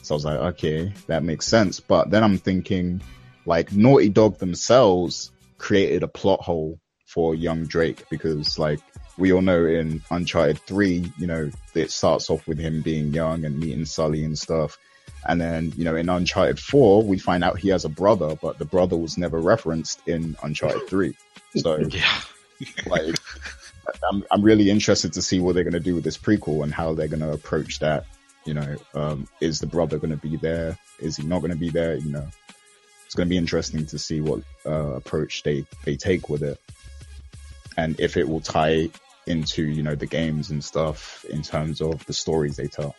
So I was like, okay, that makes sense. But then I'm thinking, like Naughty Dog themselves created a plot hole for young Drake because, like, we all know in Uncharted 3, you know, it starts off with him being young and meeting Sully and stuff. And then, you know, in Uncharted 4, we find out he has a brother, but the brother was never referenced in Uncharted 3. So, Yeah. like, I'm, I'm really interested to see what they're going to do with this prequel and how they're going to approach that. You know, um, is the brother going to be there? Is he not going to be there? You know, it's going to be interesting to see what uh, approach they, they take with it. And if it will tie into, you know, the games and stuff in terms of the stories they tell.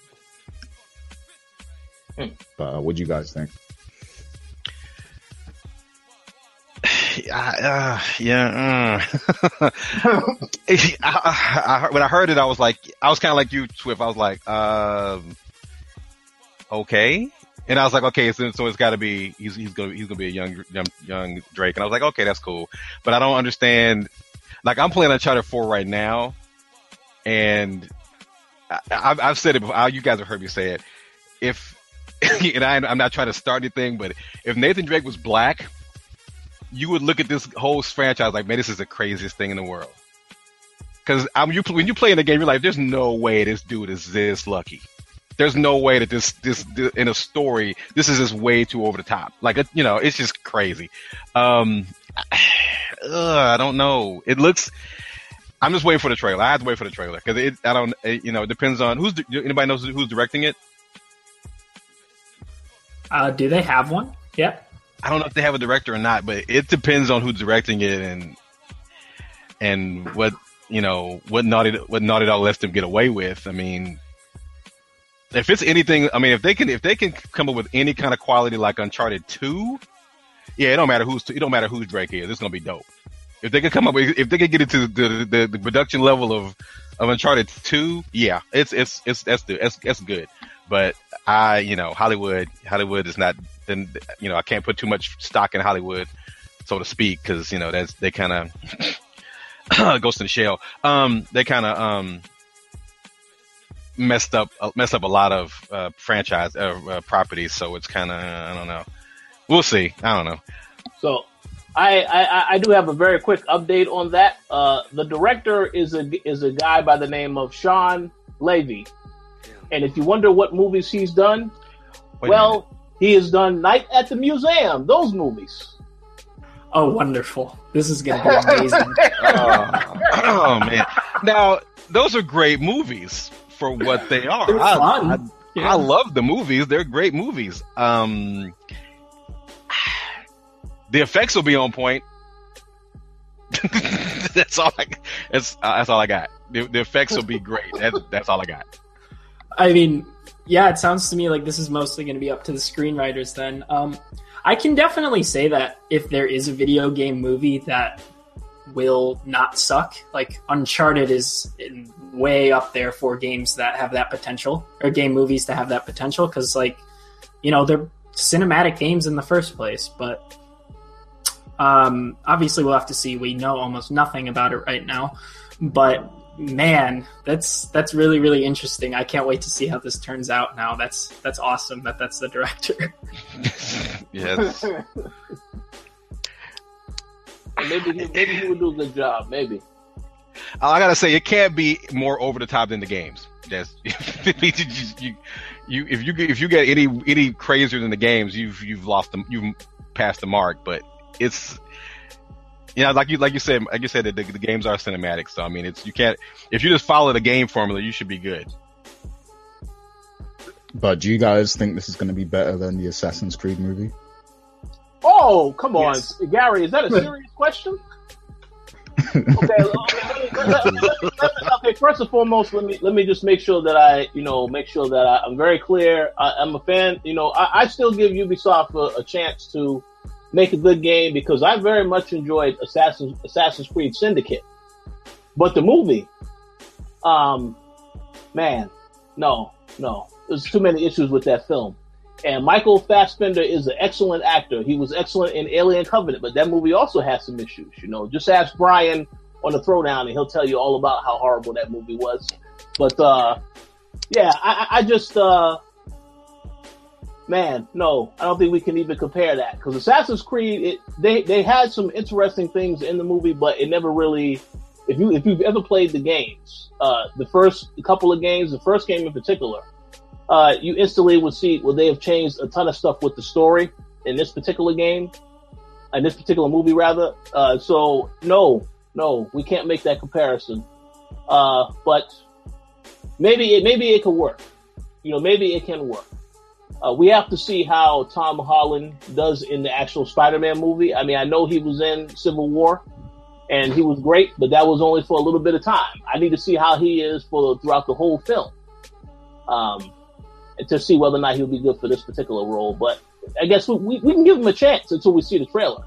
Hmm. But uh, what do you guys think? uh, yeah. Uh. I, I, I, when I heard it, I was like, I was kind of like you, Swift. I was like, um, okay. And I was like, okay, so, so it's got to be he's he's gonna he's gonna be a young young young Drake. And I was like, okay, that's cool. But I don't understand. Like I'm playing Uncharted 4 right now, and I, I've, I've said it before. You guys have heard me say it. If and I, I'm not trying to start anything, but if Nathan Drake was black, you would look at this whole franchise like, man, this is the craziest thing in the world. Because I'm you when you play in the game, you're like, there's no way this dude is this lucky. There's no way that this this, this in a story this is just way too over the top. Like you know, it's just crazy. Um, ugh, I don't know. It looks. I'm just waiting for the trailer. I have to wait for the trailer because it. I don't. It, you know, it depends on who's. Anybody knows who's directing it? Uh, do they have one? Yep. I don't know if they have a director or not, but it depends on who's directing it and and what you know what Naughty what Naughty Dog lets them get away with. I mean, if it's anything, I mean, if they can if they can come up with any kind of quality like Uncharted Two, yeah, it don't matter who's it don't matter who's Drake is. It's gonna be dope. If they can come up if they can get it to the the, the production level of of Uncharted Two, yeah, it's it's it's that's the, that's that's good. But I, you know, Hollywood Hollywood is not then you know I can't put too much stock in Hollywood, so to speak, because you know that's they kind of Ghost in the Shell. Um, they kind of um messed up uh, messed up a lot of uh, franchise uh, uh, properties, so it's kind of I don't know. We'll see. I don't know. So, I, I I do have a very quick update on that. Uh, the director is a is a guy by the name of Shawn Levy, and if you wonder what movies he's done, Wait well, he has done Night at the Museum. Those movies. Oh, wonderful! This is gonna be amazing. oh, oh, man! Now those are great movies for what they are. They're I, fun. I, Yeah. I love the movies; they're great movies. Um, the effects will be on point. that's all. I, that's uh, that's all I got. The, the effects will be great. That, that's all I got. I mean, yeah, it sounds to me like this is mostly going to be up to the screenwriters then. Um, I can definitely say that if there is a video game movie that will not suck, like Uncharted is in, way up there for games that have that potential, or game movies to have that potential, because, like, you know, they're cinematic games in the first place, but um, obviously we'll have to see. We know almost nothing about it right now, but man, that's that's really really interesting. I can't wait to see how this turns out. Now that's that's awesome that that's the director. Yes. maybe he, maybe he would do a good job. Maybe. I gotta say, it can't be more over the top than the games. That's you, you, if you if you get any any crazier than the games, you've you've lost them, you've passed the mark. But it's you know, like you like you said, like you said, the, the games are cinematic. So I mean, it's you can't if you just follow the game formula, you should be good. But do you guys think this is going to be better than the Assassin's Creed movie? Oh, come on, Yes. Gary. Is that a serious question? okay, okay, let let let me- let me- okay. First and foremost, let me let me just make sure that I, you know, make sure that I, I'm very clear. I, I'm a fan. You know, I, I still give Ubisoft a, a chance to make a good game because I very much enjoyed Assassin's Assassin's Creed Syndicate. But the movie, um, man, no, no, there's too many issues with that film. And Michael Fassbender is an excellent actor. He was excellent in Alien Covenant, but that movie also has some issues. You know, just ask Brian on the throwdown, and he'll tell you all about how horrible that movie was. But uh, yeah, I, I just uh, man, no, I don't think we can even compare that because Assassin's Creed, it, they they had some interesting things in the movie, but it never really. If you if you've ever played the games, uh, the first couple of games, the first game in particular, uh, you instantly would see well they have changed a ton of stuff with the story in this particular game, in this particular movie rather. Uh, so no, no, we can't make that comparison. Uh, but maybe it maybe it could work. You know, maybe it can work. Uh, we have to see how Tom Holland does in the actual Spider-Man movie. I mean, I know he was in Civil War, and he was great, but that was only for a little bit of time. I need to see how he is for throughout the whole film, um, to see whether or not he'll be good for this particular role. But I guess we, we, we can give him a chance until we see the trailer.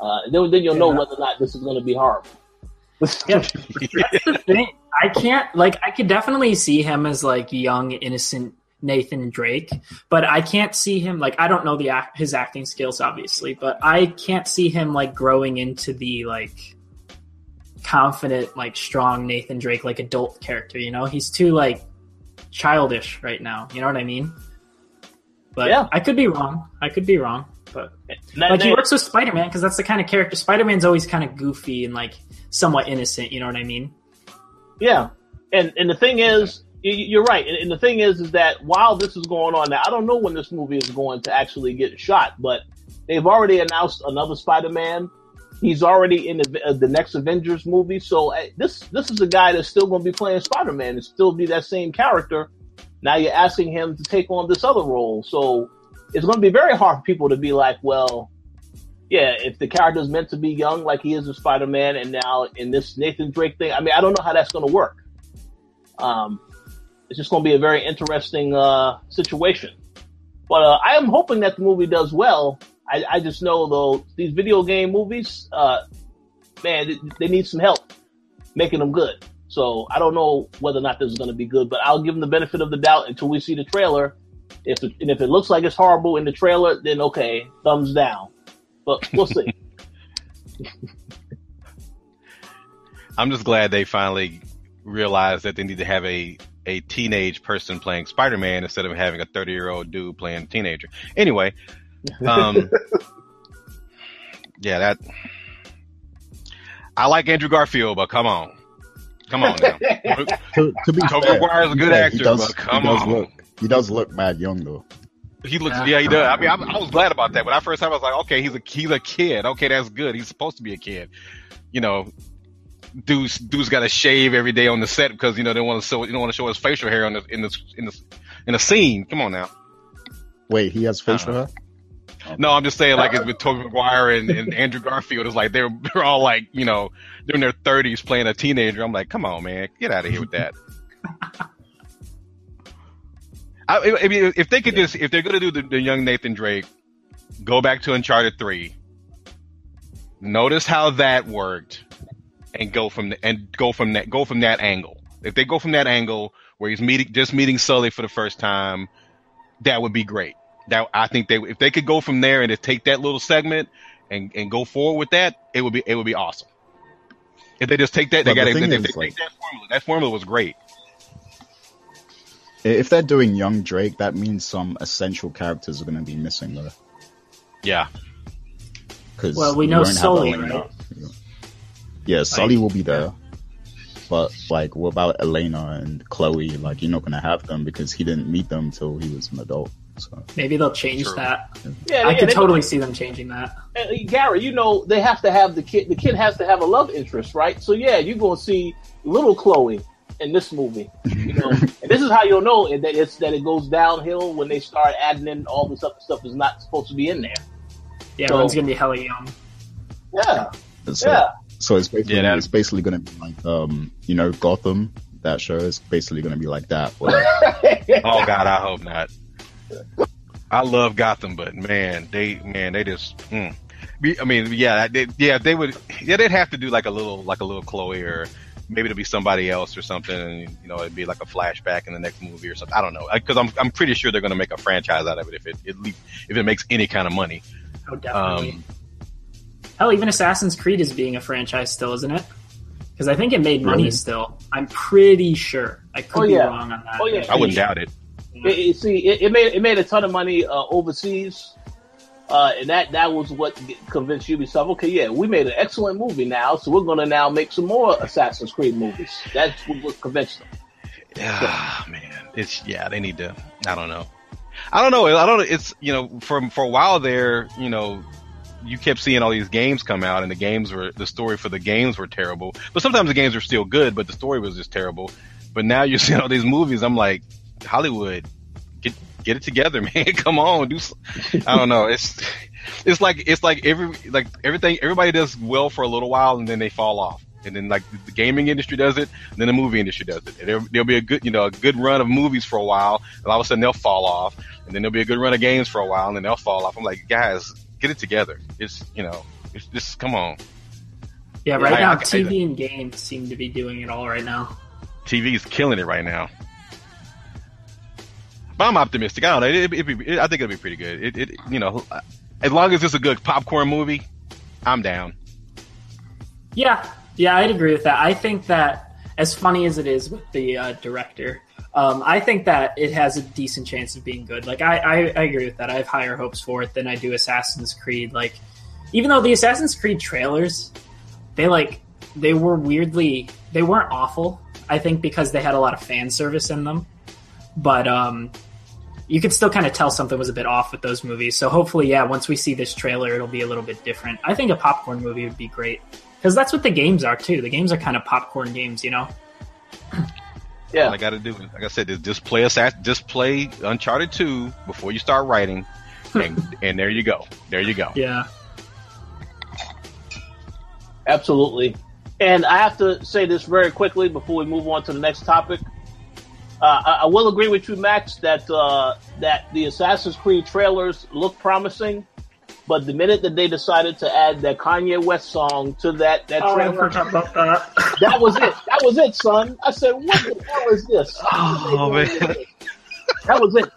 Uh, then then you'll know whether or not this is going to be horrible. Yeah, that's the thing. I can't like I could definitely see him as like young innocent Nathan Drake, but I can't see him like I don't know the act, his acting skills obviously, but I can't see him like growing into the like confident like strong Nathan Drake like adult character, you know? He's too like childish right now, you know what I mean? But Yeah. I could be wrong. I could be wrong, but Now- like he works with Spider Man because that's the kind of character Spider Man's always kind of goofy and like somewhat innocent. You know what I mean? Yeah, and and the thing is, you're right. And, the thing is, is that while this is going on now, I don't know when this movie is going to actually get shot, but they've already announced another Spider-Man. He's already in the uh, the next Avengers movie, so uh, this this is a guy that's still going to be playing Spider-Man and still be that same character. Now you're asking him to take on this other role, so it's going to be very hard for people to be like, well, yeah, if the character is meant to be young, like he is in Spider Man, and now in this Nathan Drake thing, I mean, I don't know how that's going to work. Um, it's just going to be a very interesting uh, situation. But uh, I am hoping that the movie does well. I, I just know though these video game movies, uh, man, they, they need some help making them good. So I don't know whether or not this is going to be good, but I'll give them the benefit of the doubt until we see the trailer. If it, and if it looks like it's horrible in the trailer, then okay, thumbs down. But we'll see. I'm just glad they finally realized that they need to have a a teenage person playing Spider-Man instead of having a 30 year old dude playing teenager. Anyway, um, yeah, that I like Andrew Garfield, but come on, come on now. To, to be Tobey Maguire's a good yeah, actor, he does, but come he on. look he does look mad young though. He looks, yeah, he does. I mean, I, I was glad about that. When I first time, I was like, okay, he's a he's a kid. Okay, that's good. He's supposed to be a kid. You know, dude's dude's got to shave every day on the set because you know they want to show you don't want to show his facial hair on the in the in the in the scene. Come on now. Wait, he has facial Uh-huh. hair? No, I'm just saying, like, it's with Tobey Maguire and, and Andrew Garfield. It's like they're they're all like, you know, they're in their 30s playing a teenager. I'm like, come on, man, get out of here with that. I, I mean, if they could just, if they're gonna do the, the young Nathan Drake, go back to Uncharted Three. Notice how that worked, and go from the, and go from that go from that angle. If they go from that angle where he's meeting just meeting Sully for the first time, that would be great. That I think they if they could go from there and just take that little segment and, and go forward with that, it would be it would be awesome. If they just take that, they got the to. thing If they take like- that formula, that formula was great. If they're doing young Drake, that means some essential characters are going to be missing though. Yeah, Because Well, we know Sully, right? Yeah, Sully will be there. But like, what about Elena and Chloe? Like, you're not going to have them because he didn't meet them till he was an adult. So Maybe they'll change True. that. Yeah, I yeah, could totally see them changing that. uh, Gary, you know, they have to have the kid. The kid has to have a love interest, right? So yeah, you're gonna see little Chloe in this movie. You know, and this is how you'll know that it's that it goes downhill when they start adding in all this other stuff is not supposed to be in there. Yeah, So- everyone's gonna be hella young. Yeah, so, yeah, so it's basically Yeah, it's basically going to be like um you know Gotham. That show is basically going to be like that. Where Oh God, I hope not. I love Gotham, but man, they man they just. Mm. I mean, yeah, they, yeah, they would. Yeah, they'd have to do like a little, like a little Chloe, or maybe it'd be somebody else or something. And, you know, it'd be like a flashback in the next movie or something. I don't know, because I'm I'm pretty sure they're going to make a franchise out of it if it at least if it makes any kind of money. Oh, definitely. Um, Hell, even Assassin's Creed is being a franchise still, isn't it? because I think it made money Really? still. I'm pretty sure. I could Oh, be yeah. wrong on that. Oh, yeah. I wouldn't doubt it. It, it- see, it, it made it made a ton of money uh, overseas, uh, and that that was what convinced Ubisoft. Okay, yeah, we made an excellent movie now, so we're going to now make some more Assassin's Creed movies. That's what, what convinced them. Ah, man, it's yeah. They need to. I don't know. I don't know. I don't. It's you know, for for a while there, you know, you kept seeing all these games come out, and the games were the story for the games were terrible. But sometimes the games were still good, but the story was just terrible. But now you're seeing all these movies. I'm like, Hollywood, get get it together, man. Come on, do. I don't know. It's it's like it's like every like everything. Everybody does well for a little while, and then they fall off. And then like the gaming industry does it, then the movie industry does it. And there, there'll be a good, you know, a good run of movies for a while, and all of a sudden they'll fall off. And then there'll be a good run of games for a while, and then they'll fall off. I'm like, guys, get it together. It's you know, it's just come on. Yeah, right I- now I- I- TV and games seem to be doing it all right now. TV is killing it right now. But I'm optimistic. I don't know. It, it, it, it, I think it'll be pretty good. It, it, you know, as long as it's a good popcorn movie, I'm down. Yeah, yeah, I'd agree with that. I think that as funny as it is with the uh, director, um, I think that it has a decent chance of being good. Like I, I, I agree with that. I have higher hopes for it than I do Assassin's Creed. Like even though the Assassin's Creed trailers, they like they were weirdly they weren't awful. I think because they had a lot of fan service in them, but um, you could still kind of tell something was a bit off with those movies. So hopefully, yeah, once we see this trailer, it'll be a little bit different. I think a popcorn movie would be great because that's what the games are too. The games are kind of popcorn games, you know. Yeah, All I got to do, like I said, is just play Assassin, just play Uncharted 2 before you start writing, and and there you go, there you go. Yeah. absolutely. And I have to say this very quickly before we move on to the next topic. Uh, I, I will agree with you, Max, that uh, that the Assassin's Creed trailers look promising, but the minute that they decided to add that Kanye West song to that that oh, trailer, about that. that was it. That was it, son. I said, "What the hell is this?" Oh, man. that was it.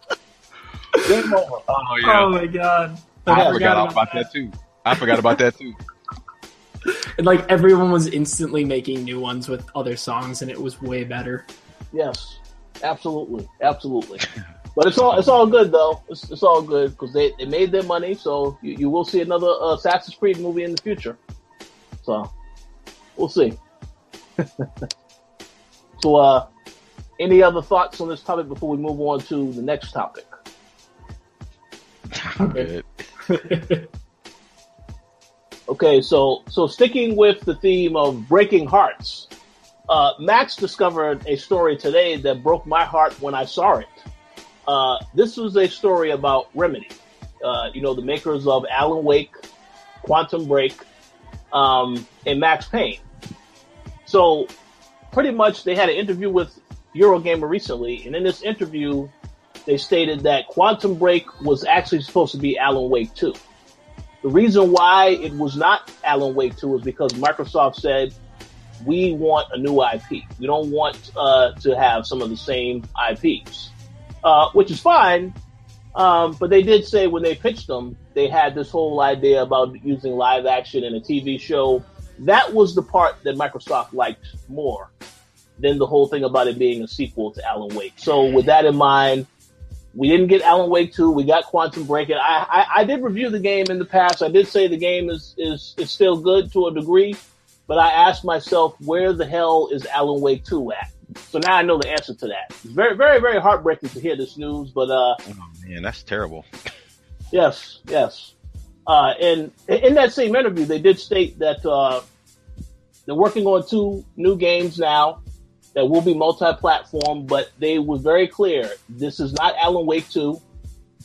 Game over. Oh Oh my god. I I forgot all about that too. I forgot about that too. And like everyone was instantly making new ones with other songs, and it was way better. Yes, absolutely, absolutely. But it's all it's all good though. It's, it's all good because they, they made their money, so you, you will see another uh, Assassin's Creed movie in the future. So we'll see. so, uh, any other thoughts on this topic before we move on to the next topic? I'm good. Okay, so so sticking with the theme of breaking hearts, uh, Max discovered a story today that broke my heart when I saw it. Uh, this was a story about Remedy, uh, you know, the makers of Alan Wake, Quantum Break, um, and Max Payne. So, pretty much, they had an interview with Eurogamer recently, and in this interview, they stated that Quantum Break was actually supposed to be Alan Wake 2. The reason why it was not Alan Wake 2 is because Microsoft said, we want a new IP. We don't want uh, to have some of the same IPs, uh, which is fine. Um, but they did say when they pitched them, they had this whole idea about using live action in a TV show. That was the part that Microsoft liked more than the whole thing about it being a sequel to Alan Wake. So with that in mind, we didn't get Alan Wake 2. We got Quantum Break. And I, I, I did review the game in the past. I did say the game is, is, is still good to a degree, but I asked myself, where the hell is Alan Wake 2 at? So now I know the answer to that. It's very, very, very heartbreaking to hear this news, but, uh, Oh man, that's terrible. Yes, yes. Uh, and in that same interview, they did state that uh, they're working on two new games now that will be multi-platform, but they were very clear. This is not Alan Wake 2.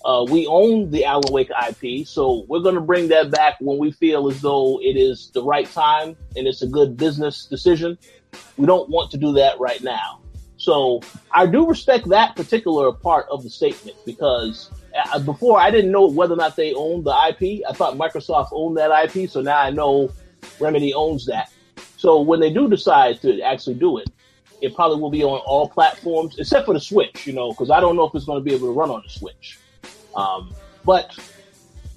Uh, we own the Alan Wake IP, so we're going to bring that back when we feel as though it is the right time and it's a good business decision. We don't want to do that right now. So I do respect that particular part of the statement because uh, before I didn't know whether or not they owned the IP. I thought Microsoft owned that IP, so now I know Remedy owns that. So when they do decide to actually do it, it probably will be on all platforms except for the Switch, you know, because I don't know if it's going to be able to run on the Switch. Um, but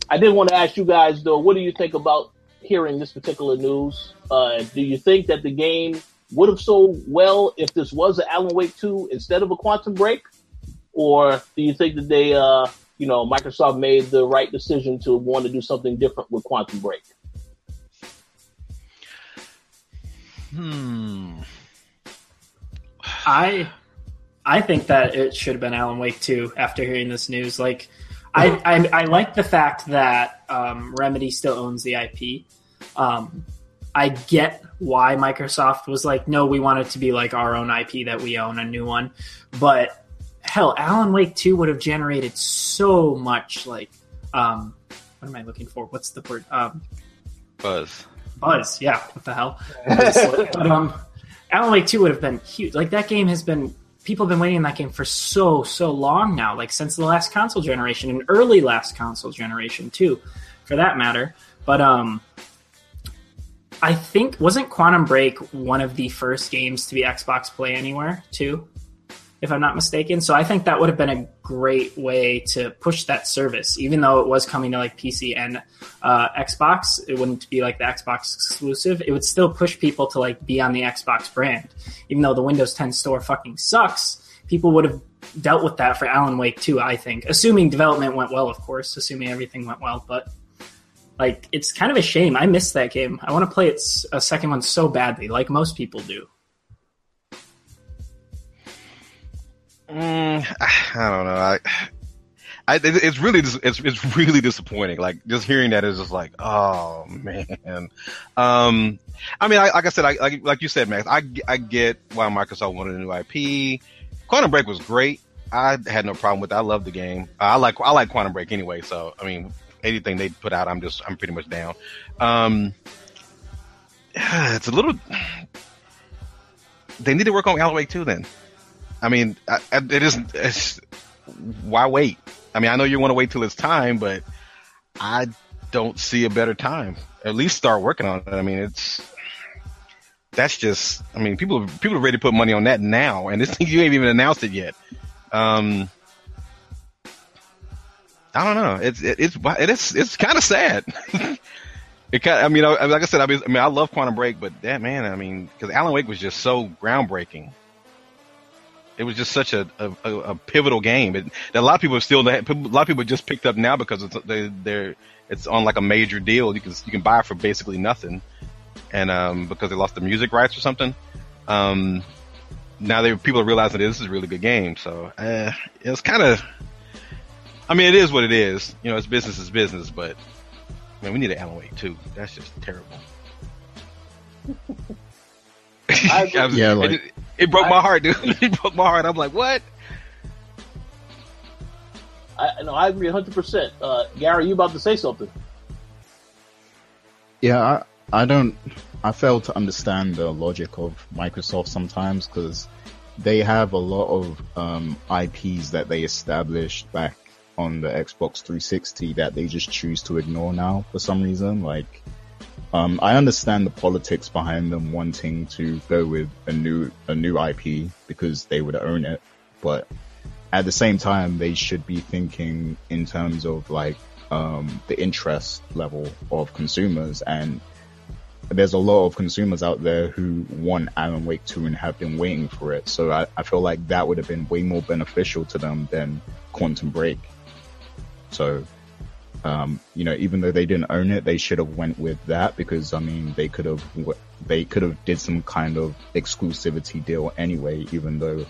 I did want to ask you guys though, what do you think about hearing this particular news. Uh, do you think that the game would have sold well if this was an Alan Wake 2 instead of a Quantum Break? Or do you think that they, uh, you know, Microsoft made the right decision to want to do something different with Quantum Break? Hmm. I I think that it should have been Alan Wake 2 after hearing this news. Like, I, I, I like the fact that um, Remedy still owns the IP. Um, I get why Microsoft was like, no, we want it to be like our own IP that we own, a new one. But hell, Alan Wake 2 would have generated so much, like, um, what am I looking for? What's the word? Um, Buzz. Buzz, yeah, what the hell? but um, Alan Wake 2 would have been huge. Like, that game has been people have been waiting in that game for so so long now like since the last console generation and early last console generation too for that matter. But um i think wasn't quantum break one of the first games to be xbox play anywhere too if i'm not mistaken. So i think that would have been a great way to push that service. Even though it was coming to like pc and uh, xbox it wouldn't be like the xbox exclusive. It would still push people to like be on the xbox brand. Even though the windows 10 store fucking sucks people would have dealt with that for alan wake 2 i think. Assuming development went well of course assuming everything went well but like it's kind of a shame. I missed that game. I want to play it a second one so badly like most people do Mm, I don't know. I, I, it's really, it's, it's really disappointing. Like just hearing that is just like, oh man. Um, I mean, I, like I said, I, like, like you said, Max, I, I get why Microsoft wanted a new IP. Quantum Break was great. I had no problem with it. I love the game. I like, I like Quantum Break anyway. So, I mean, anything they put out, I'm just, I'm pretty much down. Um, it's a little, they need to work on Alan Wake 2 then. I mean, it isn't. It's, why wait? I mean, I know you want to wait till it's time, but I don't see a better time. At least start working on it. I mean, it's that's just. I mean, people people are ready to put money on that now, and this thing you ain't even announced it yet. Um, I don't know. It's it, it's it is it's kind of sad. it kind. I mean, like I said, I mean, I love Quantum Break, but that man, I mean, because Alan Wake was just so groundbreaking it was just such a, a, a pivotal game. It, a lot of people are still a lot of people just picked up now because it's they, they're it's on like a major deal. You can you can buy it for basically nothing, and um, because they lost the music rights or something, um, now they people are realizing this is a really good game. So uh, it's kind of, I mean, it is what it is. You know, it's business is business, but man, we need an Alan Wake 2. That's just terrible. yeah, like, it, it broke I, my heart, dude. it broke my heart. I'm like, what? I no, I agree 100. Uh, percent Gary, you about to say something? Yeah, I, I don't. I fail to understand the logic of Microsoft sometimes because they have a lot of um, IPs that they established back on the Xbox 360 that they just choose to ignore now for some reason. Like um, I understand the politics behind them wanting to go with a new a new IP because they would own it, but at the same time, they should be thinking in terms of like um, the interest level of consumers. And there's a lot of consumers out there who want Alan Wake 2 and have been waiting for it. So I, I feel like that would have been way more beneficial to them than Quantum Break. So um, you know, even though they didn't own it, they should have went with that because I mean, they could have they could have did some kind of exclusivity deal anyway, even though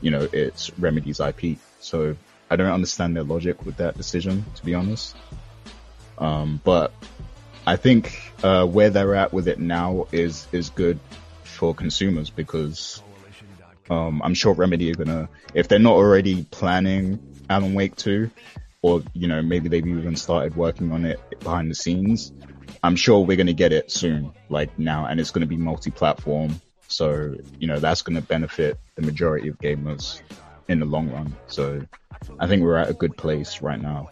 you know it's Remedy's IP. So I don't understand their logic with that decision, to be honest. Um, but I think uh, where they're at with it now is is good for consumers because um, I'm sure Remedy are gonna, if they're not already planning Alan Wake 2, or you know maybe they've even started working on it behind the scenes. I'm sure we're going to get it soon, like now, and it's going to be multi-platform. So you know that's going to benefit the majority of gamers in the long run. So I think we're at a good place right now.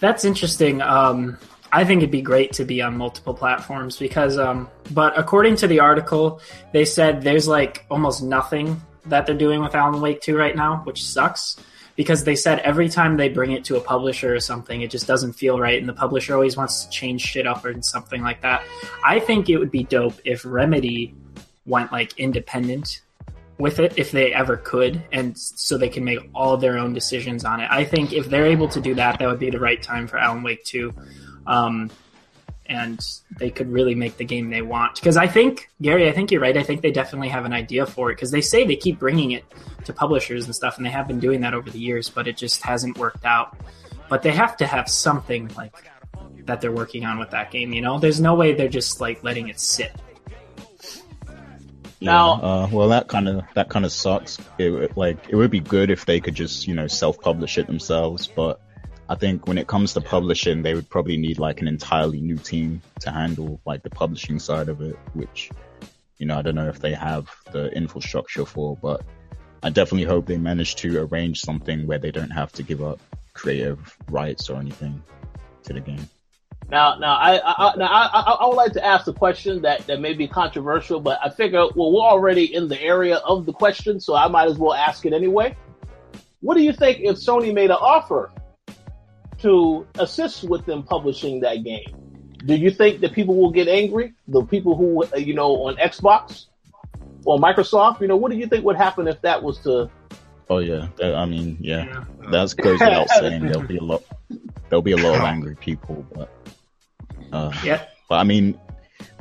That's interesting. Um, I think it'd be great to be on multiple platforms because, um, but according to the article, they said there's like almost nothing that they're doing with Alan Wake 2 right now, which sucks because they said every time they bring it to a publisher or something, it just doesn't feel right, and the publisher always wants to change shit up or something like that. I think it would be dope if Remedy went like independent with it if they ever could and so they can make all their own decisions on it i think if they're able to do that that would be the right time for alan wake 2 um, and they could really make the game they want. Because i think gary i think you're right. I think they definitely have an idea for it because they say they keep bringing it to publishers and stuff and they have been doing that over the years but it just hasn't worked out. But they have to have something like that they're working on with that game you know? There's no way they're just like letting it sit. Now- uh, well, that kind of that kind of sucks. It like it would be good if they could just you know self-publish it themselves, but I think when it comes to publishing, they would probably need like an entirely new team to handle like the publishing side of it, which you know I don't know if they have the infrastructure for, but I definitely hope they manage to arrange something where they don't have to give up creative rights or anything to the game. Now, now, I, I, I- now, I, I, I would like to ask a question that, that may be controversial, but I figure, well, we're already in the area of the question, so I might as well ask it anyway. What do you think if Sony made an offer to assist with them publishing that game? Do you think that people will get angry? The people who, uh, you know, on Xbox or Microsoft, you know, what do you think would happen if that was to? Oh yeah, I mean yeah, Yeah. that goes without saying. There'll be a lot, there'll be a lot of angry people, but uh, yeah But I mean,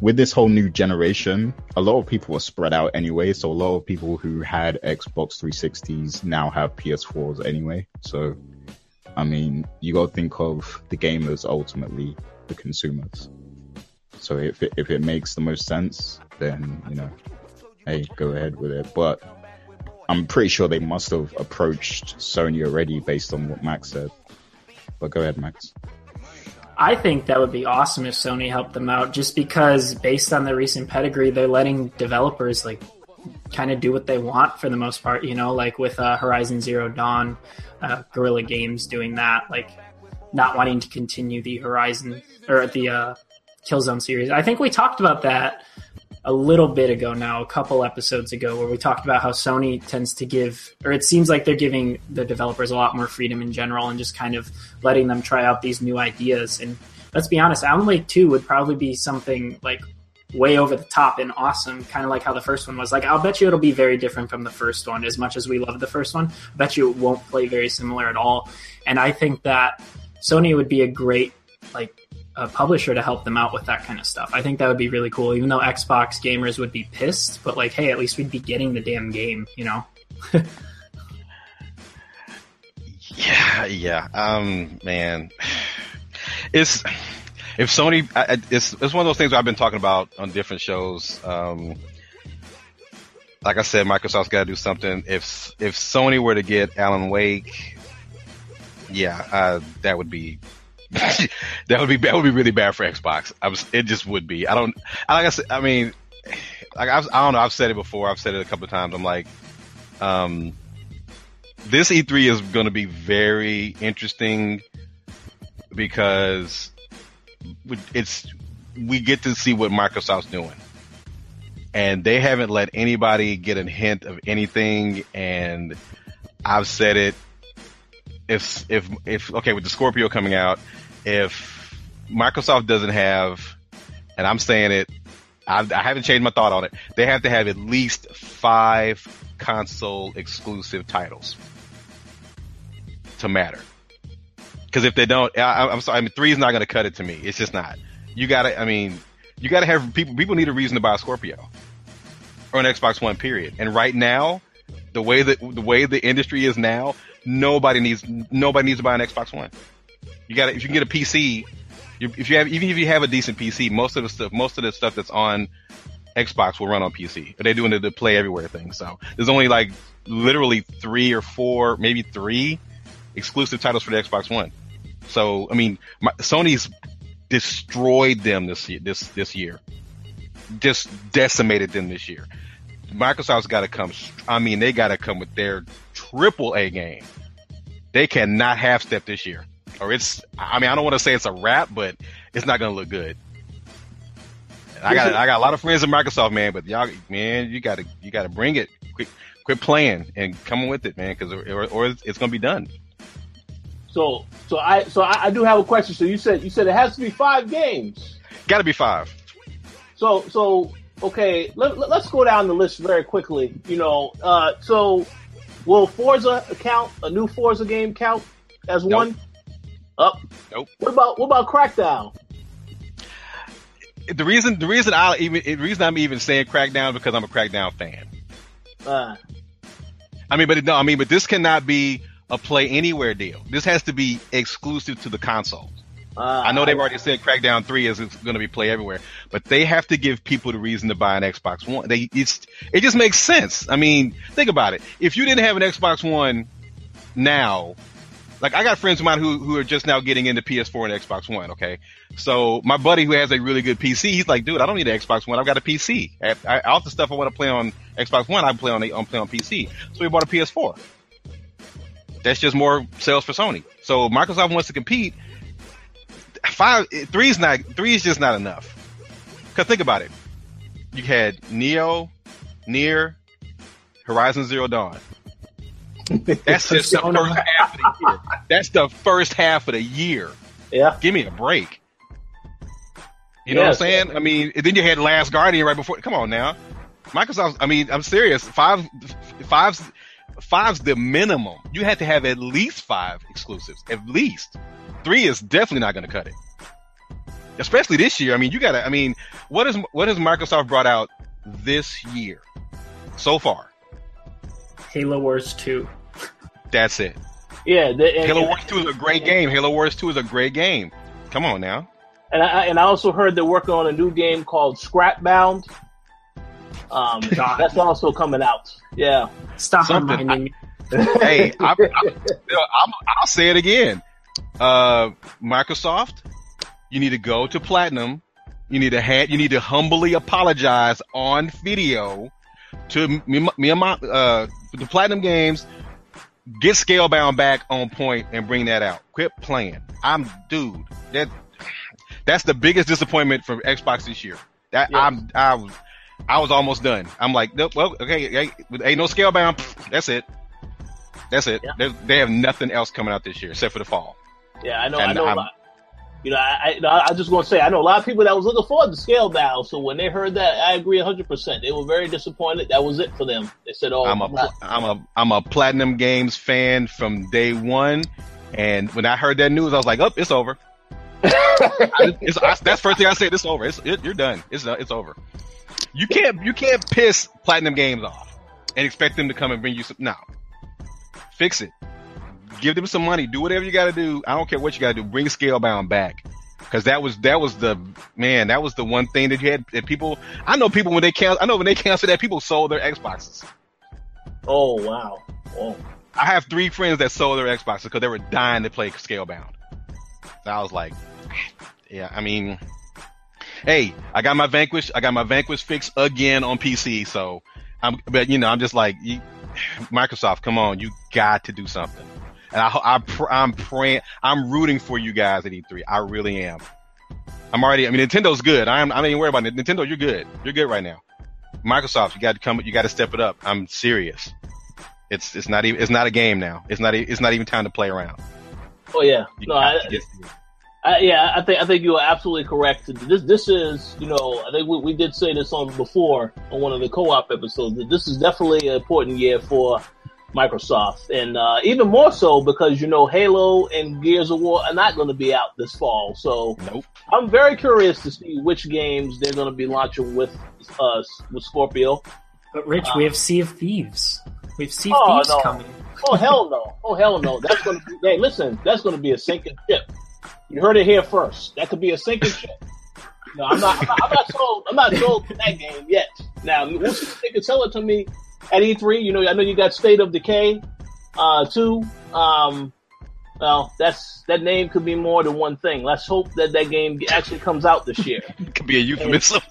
with this whole new generation, a lot of people are spread out anyway. So a lot of people who had Xbox 360s now have PS4s anyway. So, I mean, you got to think of the gamers ultimately, the consumers. So if it, if it makes the most sense, then, you know, hey, go ahead with it. But I'm pretty sure they must have approached Sony already based on what Max said. But go ahead, Max. I think that would be awesome if Sony helped them out just because based on their recent pedigree, they're letting developers like kind of do what they want for the most part, you know, like with uh, Horizon Zero Dawn, uh, Guerrilla Games doing that, like not wanting to continue the Horizon or the uh, Killzone series. I think we talked about that a little bit ago now, a couple episodes ago, where we talked about how Sony tends to give, or it seems like they're giving the developers a lot more freedom in general and just kind of letting them try out these new ideas. And let's be honest, Alan Wake 2 would probably be something like way over the top and awesome, kind of like how the first one was. Like, I'll bet you it'll be very different from the first one. As much as we love the first one, I bet you it won't play very similar at all. And I think that Sony would be a great, like, a publisher to help them out with that kind of stuff. I think that would be really cool, even though Xbox gamers would be pissed, but like, hey, at least we'd be getting the damn game, you know? Yeah, yeah. Um, man, it's if Sony, it's it's one of those things I've been talking about on different shows. Um, like I said, Microsoft's got to do something. If if Sony were to get Alan Wake, yeah, uh, that would be that would be that would be really bad for Xbox. I was, it just would be. I don't. Like I said, I mean, like I've, I don't know. I've said it before. I've said it a couple of times. I'm like, um, this E3 is going to be very interesting because it's we get to see what Microsoft's doing. And they haven't let anybody get a hint of anything and I've said it if if if okay with the Scorpio coming out if Microsoft doesn't have and I'm saying it I've, I haven't changed my thought on it. They have to have at least five console exclusive titles to matter. Because if they don't, I, I'm sorry. I mean, three is not going to cut it to me. It's just not. You got to. I mean, you got to have people. People need a reason to buy a Scorpio or an Xbox One. Period. And right now, the way that the way the industry is now, nobody needs nobody needs to buy an Xbox One. You got to if you can get a PC. If you have even if you have a decent PC, most of the stuff most of the stuff that's on Xbox will run on PC. But they're doing the, the play everywhere thing. So there's only like literally three or four, maybe three exclusive titles for the Xbox One. So I mean, my, Sony's destroyed them this year. This this year, just decimated them this year. Microsoft's got to come. I mean, they got to come with their triple A game. They cannot half step this year, or it's. I mean, I don't want to say it's a wrap, but it's not going to look good. I got I got a lot of friends in Microsoft, man, but y'all, man, you got to you got to bring it quick quit playing and come with it, man, because or, or it's gonna be done. So, so I, so I, I do have a question. So you said you said it has to be five games. Got to be five. So, so okay, let, us go down the list very quickly. You know, uh, so will Forza count a new Forza game count as Nope. one? Up. Nope. What about what about Crackdown? The reason the reason I even the reason I'm even saying Crackdown because I'm a Crackdown fan. Uh, I mean, but no, I mean, but this cannot be a play anywhere deal. This has to be exclusive to the console. uh, I know they've already said Crackdown Three is going to be play everywhere, but they have to give people the reason to buy an Xbox One. They it's it just makes sense. I mean, think about it. If you didn't have an Xbox One now, like I got friends of mine who who are just now getting into PS4 and Xbox One. Okay, so my buddy who has a really good PC, he's like, dude, I don't need an Xbox One. I've got a PC. I, I, all the stuff I want to play on Xbox One, I play on I'm play on PC. So he bought a PS4. That's just more sales for Sony. So Microsoft wants to compete five three is not three is just not enough. Cause think about it. You had Nioh, NieR, Horizon Zero Dawn. That's just the first half of the year. That's the first half of the year. yeah. Give me a break. You know Yes. what I'm saying? I mean, then you had Last Guardian right before. Come on now, Microsoft. I mean, I'm serious. Five, five's, five's the minimum. You have to have at least five exclusives. At least three is definitely not going to cut it. Especially this year. I mean, you got to. I mean, what is what has Microsoft brought out this year so far? Halo Wars 2. That's it. Yeah, the, and, Halo Wars Two is a great game. Halo Wars Two is a great game. Come on now. and I and I also heard they're working on a new game called Scalebound. Um, God. that's also coming out. Yeah, Stop Something. reminding me. hey, I, I, I'm, I'll say it again. Uh, Microsoft, you need to go to platinum. You need to ha- you need to humbly apologize on video to me, me and my, uh, the platinum games. Get Scalebound back on point and bring that out. Quit playing. I'm dude. That that's the biggest disappointment from Xbox this year. That Yes. I'm I was I was almost done. I'm like, nope, well, okay, hey, ain't no Scalebound. pff, That's it. That's it. Yeah. They, they have nothing else coming out this year except for the fall. yeah, I know. I know. a I'm- lot. You know, I, I, I just want to say, I know a lot of people that was looking forward to Scalebound. So when they heard that, I agree 100. percent They were very disappointed. That was it for them. They said, "Oh, I'm a not- am a I'm a Platinum Games fan from day one, and when I heard that news, I was like, "Oh, it's over." I, it's, I, that's first thing I said. It's over. It's it, you're done. It's it's over. You can't you can't piss Platinum Games off and expect them to come and bring you some. No, fix it. Give them some money. Do whatever you got to do. I don't care what you got to do. Bring Scalebound back. Cause that was that was the man that was the one thing that you had that people I know people when they cancel I know when they canceled that people sold their Xboxes. oh wow, oh, I have three friends that sold their Xboxes because they were dying to play Scalebound. So I was like, yeah, I mean, hey, I got my Vanquish, I got my Vanquish fix again on PC. So I'm, but you know, I'm just like, you, Microsoft, come on, you got to do something. And I, I, pr- I'm praying, I'm rooting for you guys at E3. I really am. I'm already, I mean, Nintendo's good. I'm, I'm not even worried about it. Nintendo, you're good. You're good right now. Microsoft, you got to come, you got to step it up. I'm serious. It's, it's not even, it's not a game now. It's not, it's not even time to play around. oh yeah. You No, I, I, yeah, I think I think you are absolutely correct. This this is you know I think we, we did say this on before on one of the co-op episodes. That this is definitely an important year for Microsoft, and uh, even more so because you know Halo and Gears of War are not going to be out this fall. So nope. I'm very curious to see which games they're going to be launching with uh, with Scorpio. But Rich, we have Sea of Thieves. We have Sea of Oh, Thieves no. coming. Oh hell no! Oh hell no! That's going to be hey listen. That's going to be a sinking ship. You heard it here first. That could be a sinking ship. No, I'm not. I'm not, I'm not sold. I'm not sold to that game yet. Now, we'll see if they can sell it to me at E3. You know, I know you got State of Decay, uh, 2. Um, well, that's that name could be more than one thing. Let's hope that that game actually comes out this year. It could be a euphemism.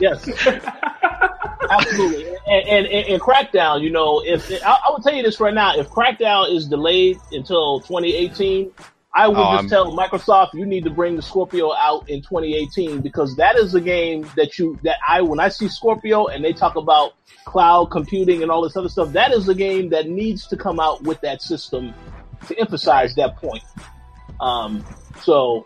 Yes, absolutely. And, and, and, and Crackdown, you know, if I, I will tell you this right now, if Crackdown is delayed until 2018, I would Oh, just I'm- tell Microsoft you need to bring the Scorpio out in 2018 because that is a game that you that I when I see Scorpio and they talk about cloud computing and all this other stuff, that is a game that needs to come out with that system to emphasize that point. Um, so,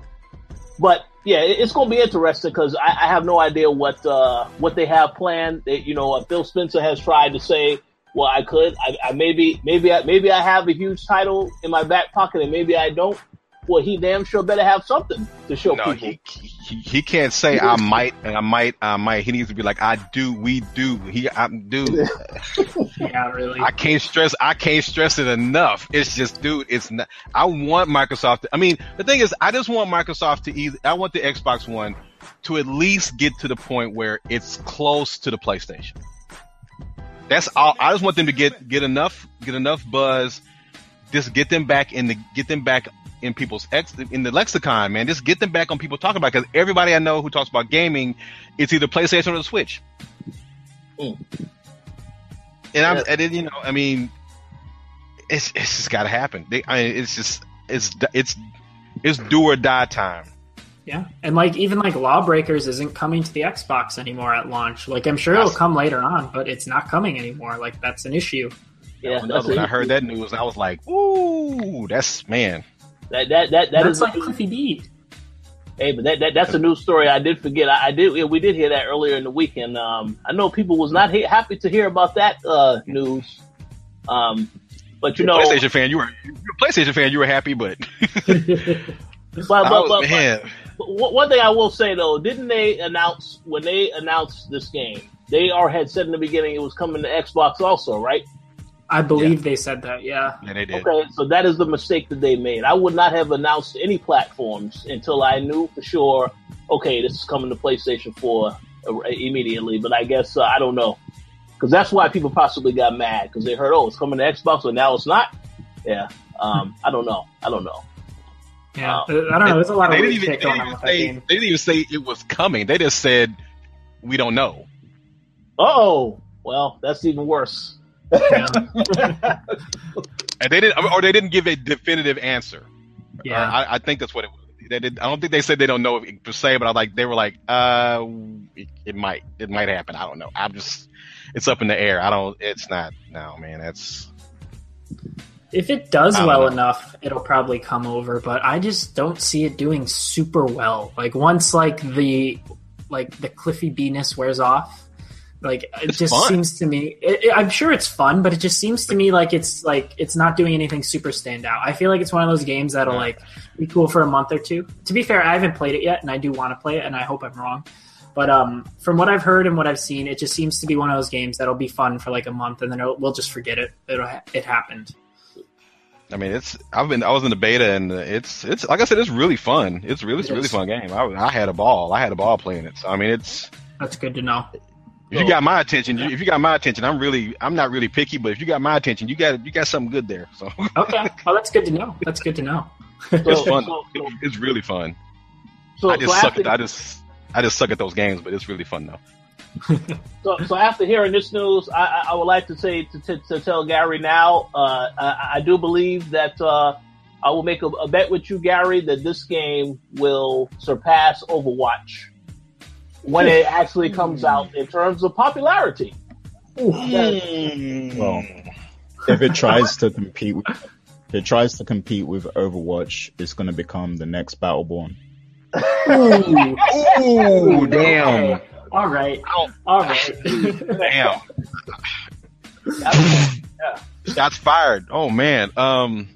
but yeah, it- it's going to be interesting because I, I have no idea what uh, what they have planned. They, you know, uh, Phil Spencer has tried to say, "Well, I could, I, I maybe, maybe, I, maybe I have a huge title in my back pocket, and maybe I don't." Well, he damn sure better have something to show No, people. he, he he can't say I might and I might I might. He needs to be like I do, we do. He I do. Yeah, really. I can't stress. I can't stress it enough. It's just, dude. It's not. I want Microsoft. To, I mean, the thing is, I just want Microsoft to either. I want the Xbox One to at least get to the point where it's close to the PlayStation. That's all. I just want them to get get enough get enough buzz. Just get them back in the get them back in people's ex in the lexicon, man. Just get them back on people talking about because everybody I know who talks about gaming, it's either PlayStation or the Switch. Mm. And I'm Yeah. and then, you know, I mean, it's it's just got to happen. They, I mean, it's just it's it's it's do or die time. Yeah, and like even like Lawbreakers isn't coming to the Xbox anymore at launch. Like I'm sure it'll come later on, but it's not coming anymore. Like that's an issue. yeah, when, that's when a- I heard that news, I was like, "Ooh, that's man." That that that, that that's is like Cliffy B. Hey, but that, that that's a news story. I did forget. I, I did. yeah, We did hear that earlier in the weekend. Um, I know people was not he- happy to hear about that uh, news. Um, but you know, PlayStation fan, you were you're a PlayStation fan. You were happy, but, but, but, I but, was, but- man, but one one thing I will say though, didn't they announce when they announced this game? They are had said in the beginning it was coming to Xbox also, right? I believe they said that. Yeah, yeah, they did. Okay, so that is the mistake that they made. I would not have announced any platforms until I knew for sure. Okay, this is coming to PlayStation 4 uh, immediately. But I guess uh, I don't know because that's why people possibly got mad because they heard, oh, it's coming to Xbox, but now it's not. Yeah, um, I don't know. I don't know. yeah. Uh, I don't know. There's a lot They of didn't even, they didn't even say they didn't even say it was coming. They just said we don't know. Oh, well, that's even worse. Yeah. And they didn't, or they didn't give a definitive answer. Yeah. I, I think that's what it was. They did, I don't think they said they don't know per se, but I like they were like, uh, it, it might, it might happen. I don't know. I'm just, it's up in the air. I don't. It's not. No, man. That's If it does well know. enough, it'll probably come over, but I just don't see it doing super well. Like once like the like the Cliffy Beeness wears off, like it It's just fun. seems to me. It, it- I'm sure it's fun, but it just seems to me like it's like it's not doing anything super standout. I feel like it's one of those games that'll Yeah. like be cool for a month or two. To be fair, I haven't played it yet, and I do want to play it, and I hope I'm wrong. But um, from what I've heard and what I've seen, it just seems to be one of those games that'll be fun for like a month, and then we'll just forget it. It'll ha- it happened. I mean, it's. I've been. I was in the beta, and it's. It's like I said. It's really fun. It's really. It's a really fun game. I, I had a ball. I had a ball playing it. So I mean, it's. That's good to know. If you got my attention, if you got my attention, I'm really. I'm not really picky, but if you got my attention, you got. You got something good there. So Okay. Oh, that's good to know. That's good to know. it's fun. it's really fun. So, I just so suck. after, At, I just. I just suck at those games, but it's really fun though. so, so after hearing this news, I, I- I would like to say to, to, to tell Gary now. Uh, I, I do believe that uh, I will make a, a bet with you, Gary, that this game will surpass Overwatch when it actually comes out in terms of popularity. Well, if it tries to compete, with, if it tries to compete with Overwatch, it's going to become the next Battleborn. Ooh, damn, All right. Ow. All right. damn. Shots fired. Oh man. Um,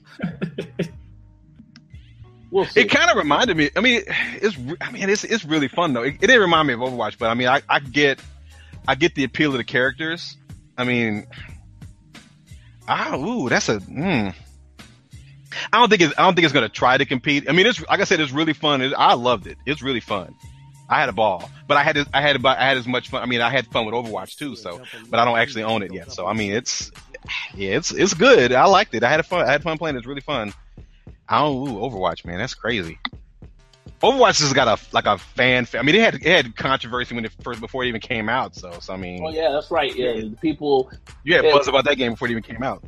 We'll it kind of reminded me. I mean, it's. I mean, it's it's really fun though. It, it didn't remind me of Overwatch, but I mean, I, I get, I get the appeal of the characters. I mean, ah, ooh, that's a. Mm. I don't think it's. I don't think it's gonna try to compete. I mean, it's like I said, it's really fun. It, I loved it. It's really fun. I had a ball, but I had I had about I had as much fun. I mean, I had fun with Overwatch too. So, but I don't actually own it yet. So, I mean, it's yeah, it's it's good. I liked it. I had a fun. I had fun playing. It's really fun. Don't ooh, Overwatch, man. That's crazy. Overwatch has got a like a fan. I mean, it had it had controversy when it first before it even came out. So, so I mean, Oh yeah, that's right. Yeah, the people. you had yeah. buzz about that game before it even came out.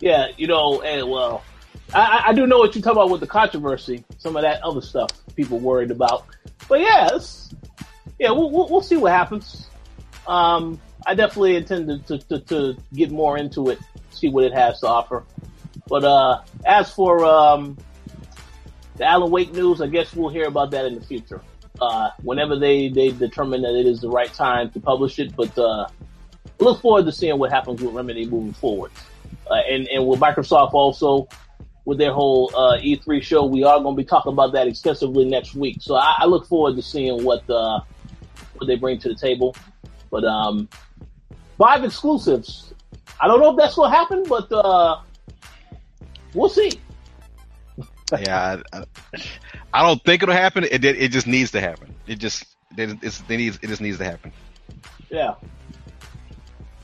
Yeah, you know, and well, I, I do know what you're talking about with the controversy. Some of that other stuff people worried about. But yeah, yeah, we'll, we'll, we'll see what happens. Um, I definitely intend to, to, to, get more into it, see what it has to offer. But uh, as for um, the Alan Wake news, I guess we'll hear about that in the future. Uh, whenever they, they determine that it is the right time to publish it. But uh, look forward to seeing what happens with Remedy moving forward. Uh, and, and with Microsoft also, with their whole uh, E3 show, we are going to be talking about that extensively next week. So I, I look forward to seeing what uh, what they bring to the table. But um, five exclusives. I don't know if that's going to happen, but uh, we'll see. yeah, I, I, don't think it'll happen. It it just needs to happen. It just it, it's, it needs it just needs to happen. Yeah.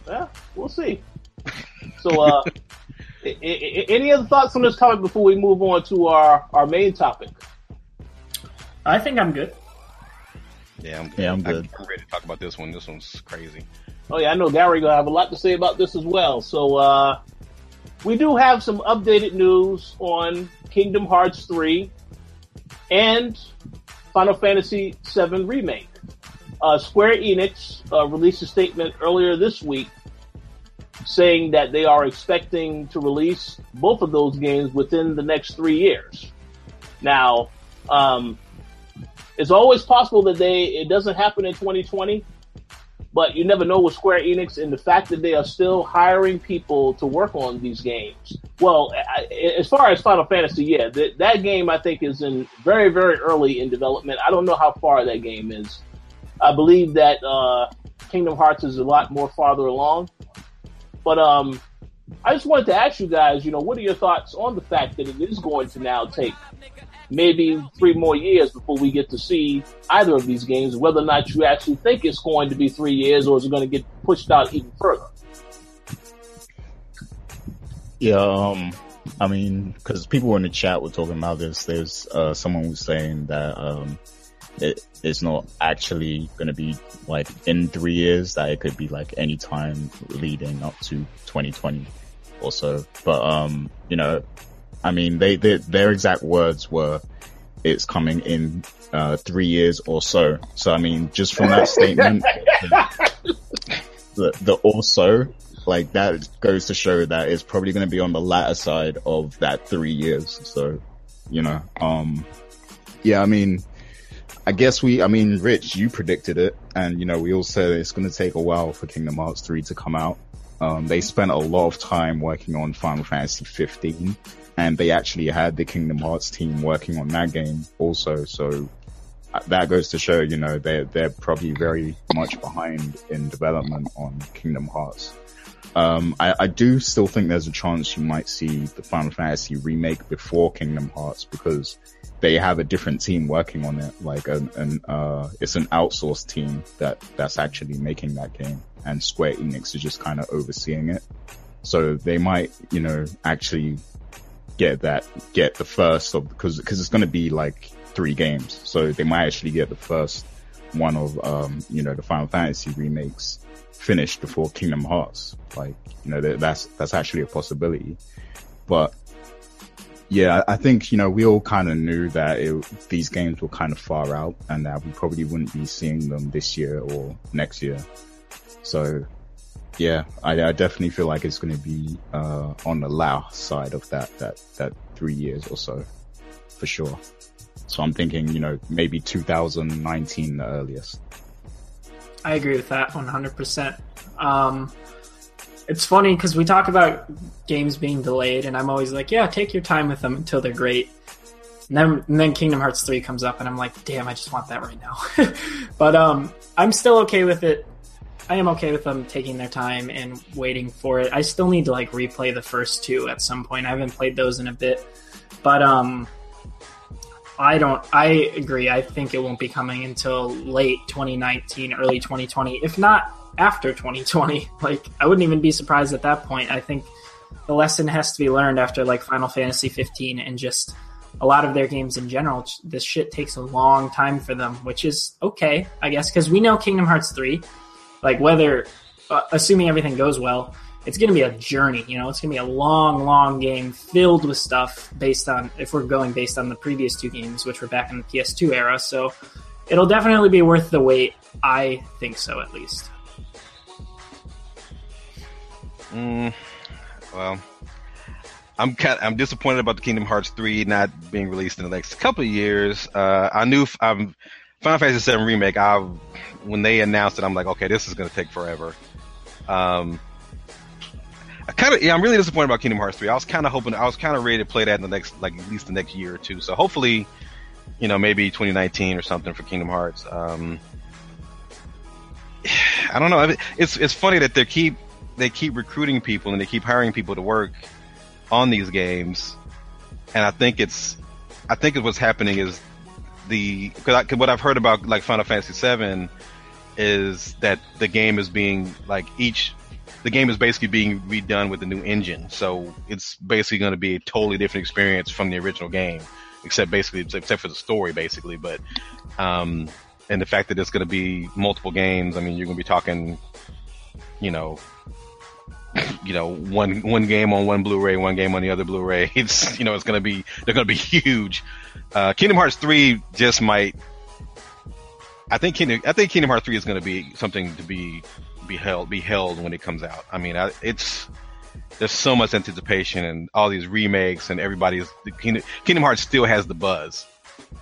Yeah, we'll see. So, uh, any other thoughts on this topic before we move on to our, our main topic? I think I'm good. Yeah, I'm, yeah, I'm good. I'm ready to talk about this one. This one's crazy. Oh yeah, I know Gary gonna have a lot to say about this as well. So uh, we do have some updated news on Kingdom Hearts 3 and Final Fantasy VII Remake. Uh, Square Enix uh, released a statement earlier this week saying that they are expecting to release both of those games within the next three years. Now, um, it's always possible that they it doesn't happen in 2020, but you never know with Square Enix and the fact that they are still hiring people to work on these games. Well, as far as Final Fantasy, yeah, that, that game I think is in very very early in development. I don't know how far that game is. I believe that uh, Kingdom Hearts is a lot more farther along. But um, I just wanted to ask you guys, you know, what are your thoughts on the fact that it is going to now take maybe three more years before we get to see either of these games, whether or not you actually think it's going to be three years or is it going to get pushed out even further? Yeah, um, I mean, because people in the chat were talking about this. There's uh, someone was saying that um, it, it's not actually going to be like in three years that it could be like any time leading up to 2020 or so. But, um, you know, I mean, they, they their exact words were, it's coming in, uh, three years or so. So, I mean, just from that statement, the, the also, like that goes to show that it's probably going to be on the latter side of that three years. So, you know, um, yeah, I mean, I guess we, I mean, Rich, you predicted it, and you know, we all said it's going to take a while for Kingdom Hearts 3 to come out. Um, they spent a lot of time working on Final Fantasy 15, and they actually had the Kingdom Hearts team working on that game also. So uh, that goes to show, you know, they're they're probably very much behind in development on Kingdom Hearts. Um, I, I, do still think there's a chance you might see the Final Fantasy remake before Kingdom Hearts because they have a different team working on it. Like an, an uh, it's an outsourced team that that's actually making that game, and Square Enix is just kind of overseeing it. So they might, you know, actually get that, get the first of because because it's going to be like three games, so they might actually get the first one of um, you know the Final Fantasy remakes finished before Kingdom Hearts. Like you know that's that's actually a possibility, but yeah, I think, you know, we all kind of knew that it, these games were kind of far out and that we probably wouldn't be seeing them this year or next year. So yeah, I, I definitely feel like it's going to be, uh, on the last side of that, that, that three years or so for sure. So I'm thinking, you know, maybe 2019 the earliest. I agree with that 100%. Um, it's funny because we talk about games being delayed, and I'm always like, yeah, take your time with them until they're great. And then, and then Kingdom Hearts 3 comes up, and I'm like, damn, I just want that right now. but um, I'm still okay with it. I am okay with them taking their time and waiting for it. I still need to like replay the first two at some point. I haven't played those in a bit, but um, I don't. I agree. I think it won't be coming until late 2019, early 2020, if not after 2020. Like, I wouldn't even be surprised at that point. I think the lesson has to be learned after like Final Fantasy 15 and just a lot of their games in general. This shit takes a long time for them, which is okay, I guess, because we know Kingdom Hearts 3, like whether, uh, assuming everything goes well, it's going to be a journey. You know, it's going to be a long, long game filled with stuff based on if we're going based on the previous two games, which were back in the PS2 era. So it'll definitely be worth the wait. I think so, at least. Mm, well, I'm kind I'm disappointed about the Kingdom Hearts 3 not being released in the next couple of years. Uh, I knew um, Final Fantasy 7 remake. I when they announced it, I'm like, okay, this is going to take forever. Um, I kind of yeah, I'm really disappointed about Kingdom Hearts 3. I was kind of hoping I was kind of ready to play that in the next like at least the next year or two. So hopefully, you know, maybe 2019 or something for Kingdom Hearts. Um, I don't know. It's it's funny that they keep they keep recruiting people and they keep hiring people to work on these games, and I think it's I think what's happening is the because what I've heard about like Final Fantasy VII is that the game is being like each the game is basically being redone with a new engine, so it's basically going to be a totally different experience from the original game, except basically except for the story, basically. But um, and the fact that it's going to be multiple games, I mean, you're going to be talking, you know, you know, one one game on one Blu-ray, one game on the other Blu-ray. It's you know, it's gonna be they're gonna be huge. Uh, Kingdom Hearts three just might. I think Kingdom I think Kingdom Hearts three is gonna be something to be be held be held when it comes out. I mean, I, it's there's so much anticipation and all these remakes and everybody's Kingdom, Kingdom Hearts still has the buzz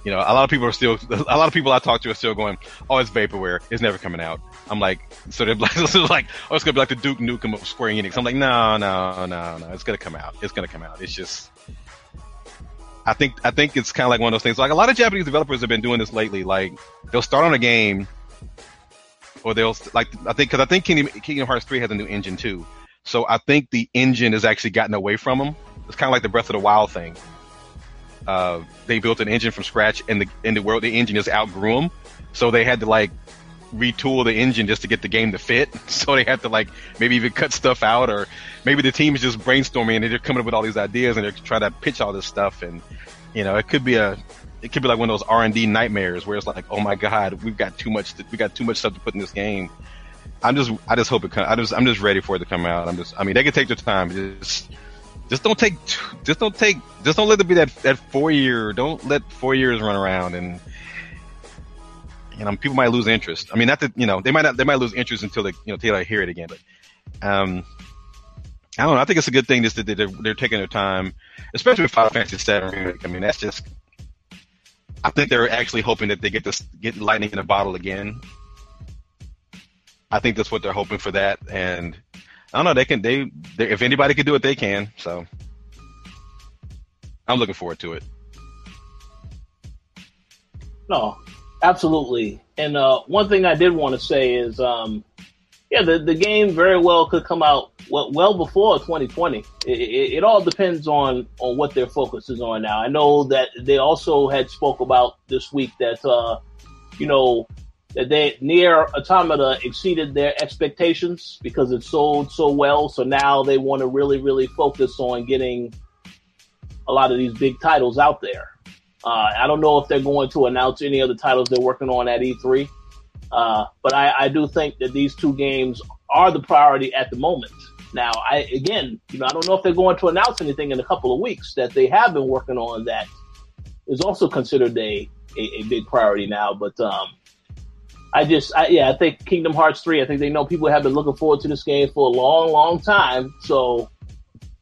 you know, a lot of people are still, a lot of people I talk to are still going, oh, it's vaporware. It's never coming out. I'm like, so they're like, so like, oh, it's gonna be like the Duke Nukem of Square Enix. I'm like, no, no, no, no. It's gonna come out. It's gonna come out. It's just, I think, I think it's kind of like one of those things. Like a lot of Japanese developers have been doing this lately. Like they'll start on a game, or they'll like, I think, because I think Kingdom, Kingdom Hearts 3 has a new engine too. So I think the engine has actually gotten away from them. It's kind of like the Breath of the Wild thing uh, they built an engine from scratch, and the in the world the engine just outgrew them, so they had to like retool the engine just to get the game to fit. So they have to like maybe even cut stuff out, or maybe the team is just brainstorming and they're coming up with all these ideas and they're trying to pitch all this stuff. And you know, it could be a it could be like one of those R and D nightmares where it's like, oh my god, we've got too much, we got too much stuff to put in this game. I'm just, I just hope it comes. I just, I'm just ready for it to come out. I'm just, I mean, they can take their time. Just just don't take just don't take just don't let it be that that four year don't let four years run around and know people might lose interest. I mean, not that you know they might not they might lose interest until they you know until I hear it again. But um, I don't know. I think it's a good thing just that they're they're taking their time, especially with Final Fantasy VII I mean, that's just. I think they're actually hoping that they get this get lightning in a bottle again. I think that's what they're hoping for that, and I don't know. They can. They, if anybody can do it, they can. So I'm looking forward to it. No, absolutely. And uh, one thing I did want to say is, um, yeah, the the game very well could come out well, well before 2020. It, it, it, all depends on on what their focus is on now. I know that they also had spoke about this week that uh, you know that they NieR Automata exceeded their expectations because it sold so well. So now they want to really, really focus on getting a lot of these big titles out there. Uh, I don't know if they're going to announce any other titles they're working on at E3, uh, but I, I do think that these two games are the priority at the moment. Now, I again, you know, I don't know if they're going to announce anything in a couple of weeks that they have been working on that is also considered a a, a big priority now. But um, I just, I, yeah, I think Kingdom Hearts 3, I think they know people have been looking forward to this game for a long, long time. So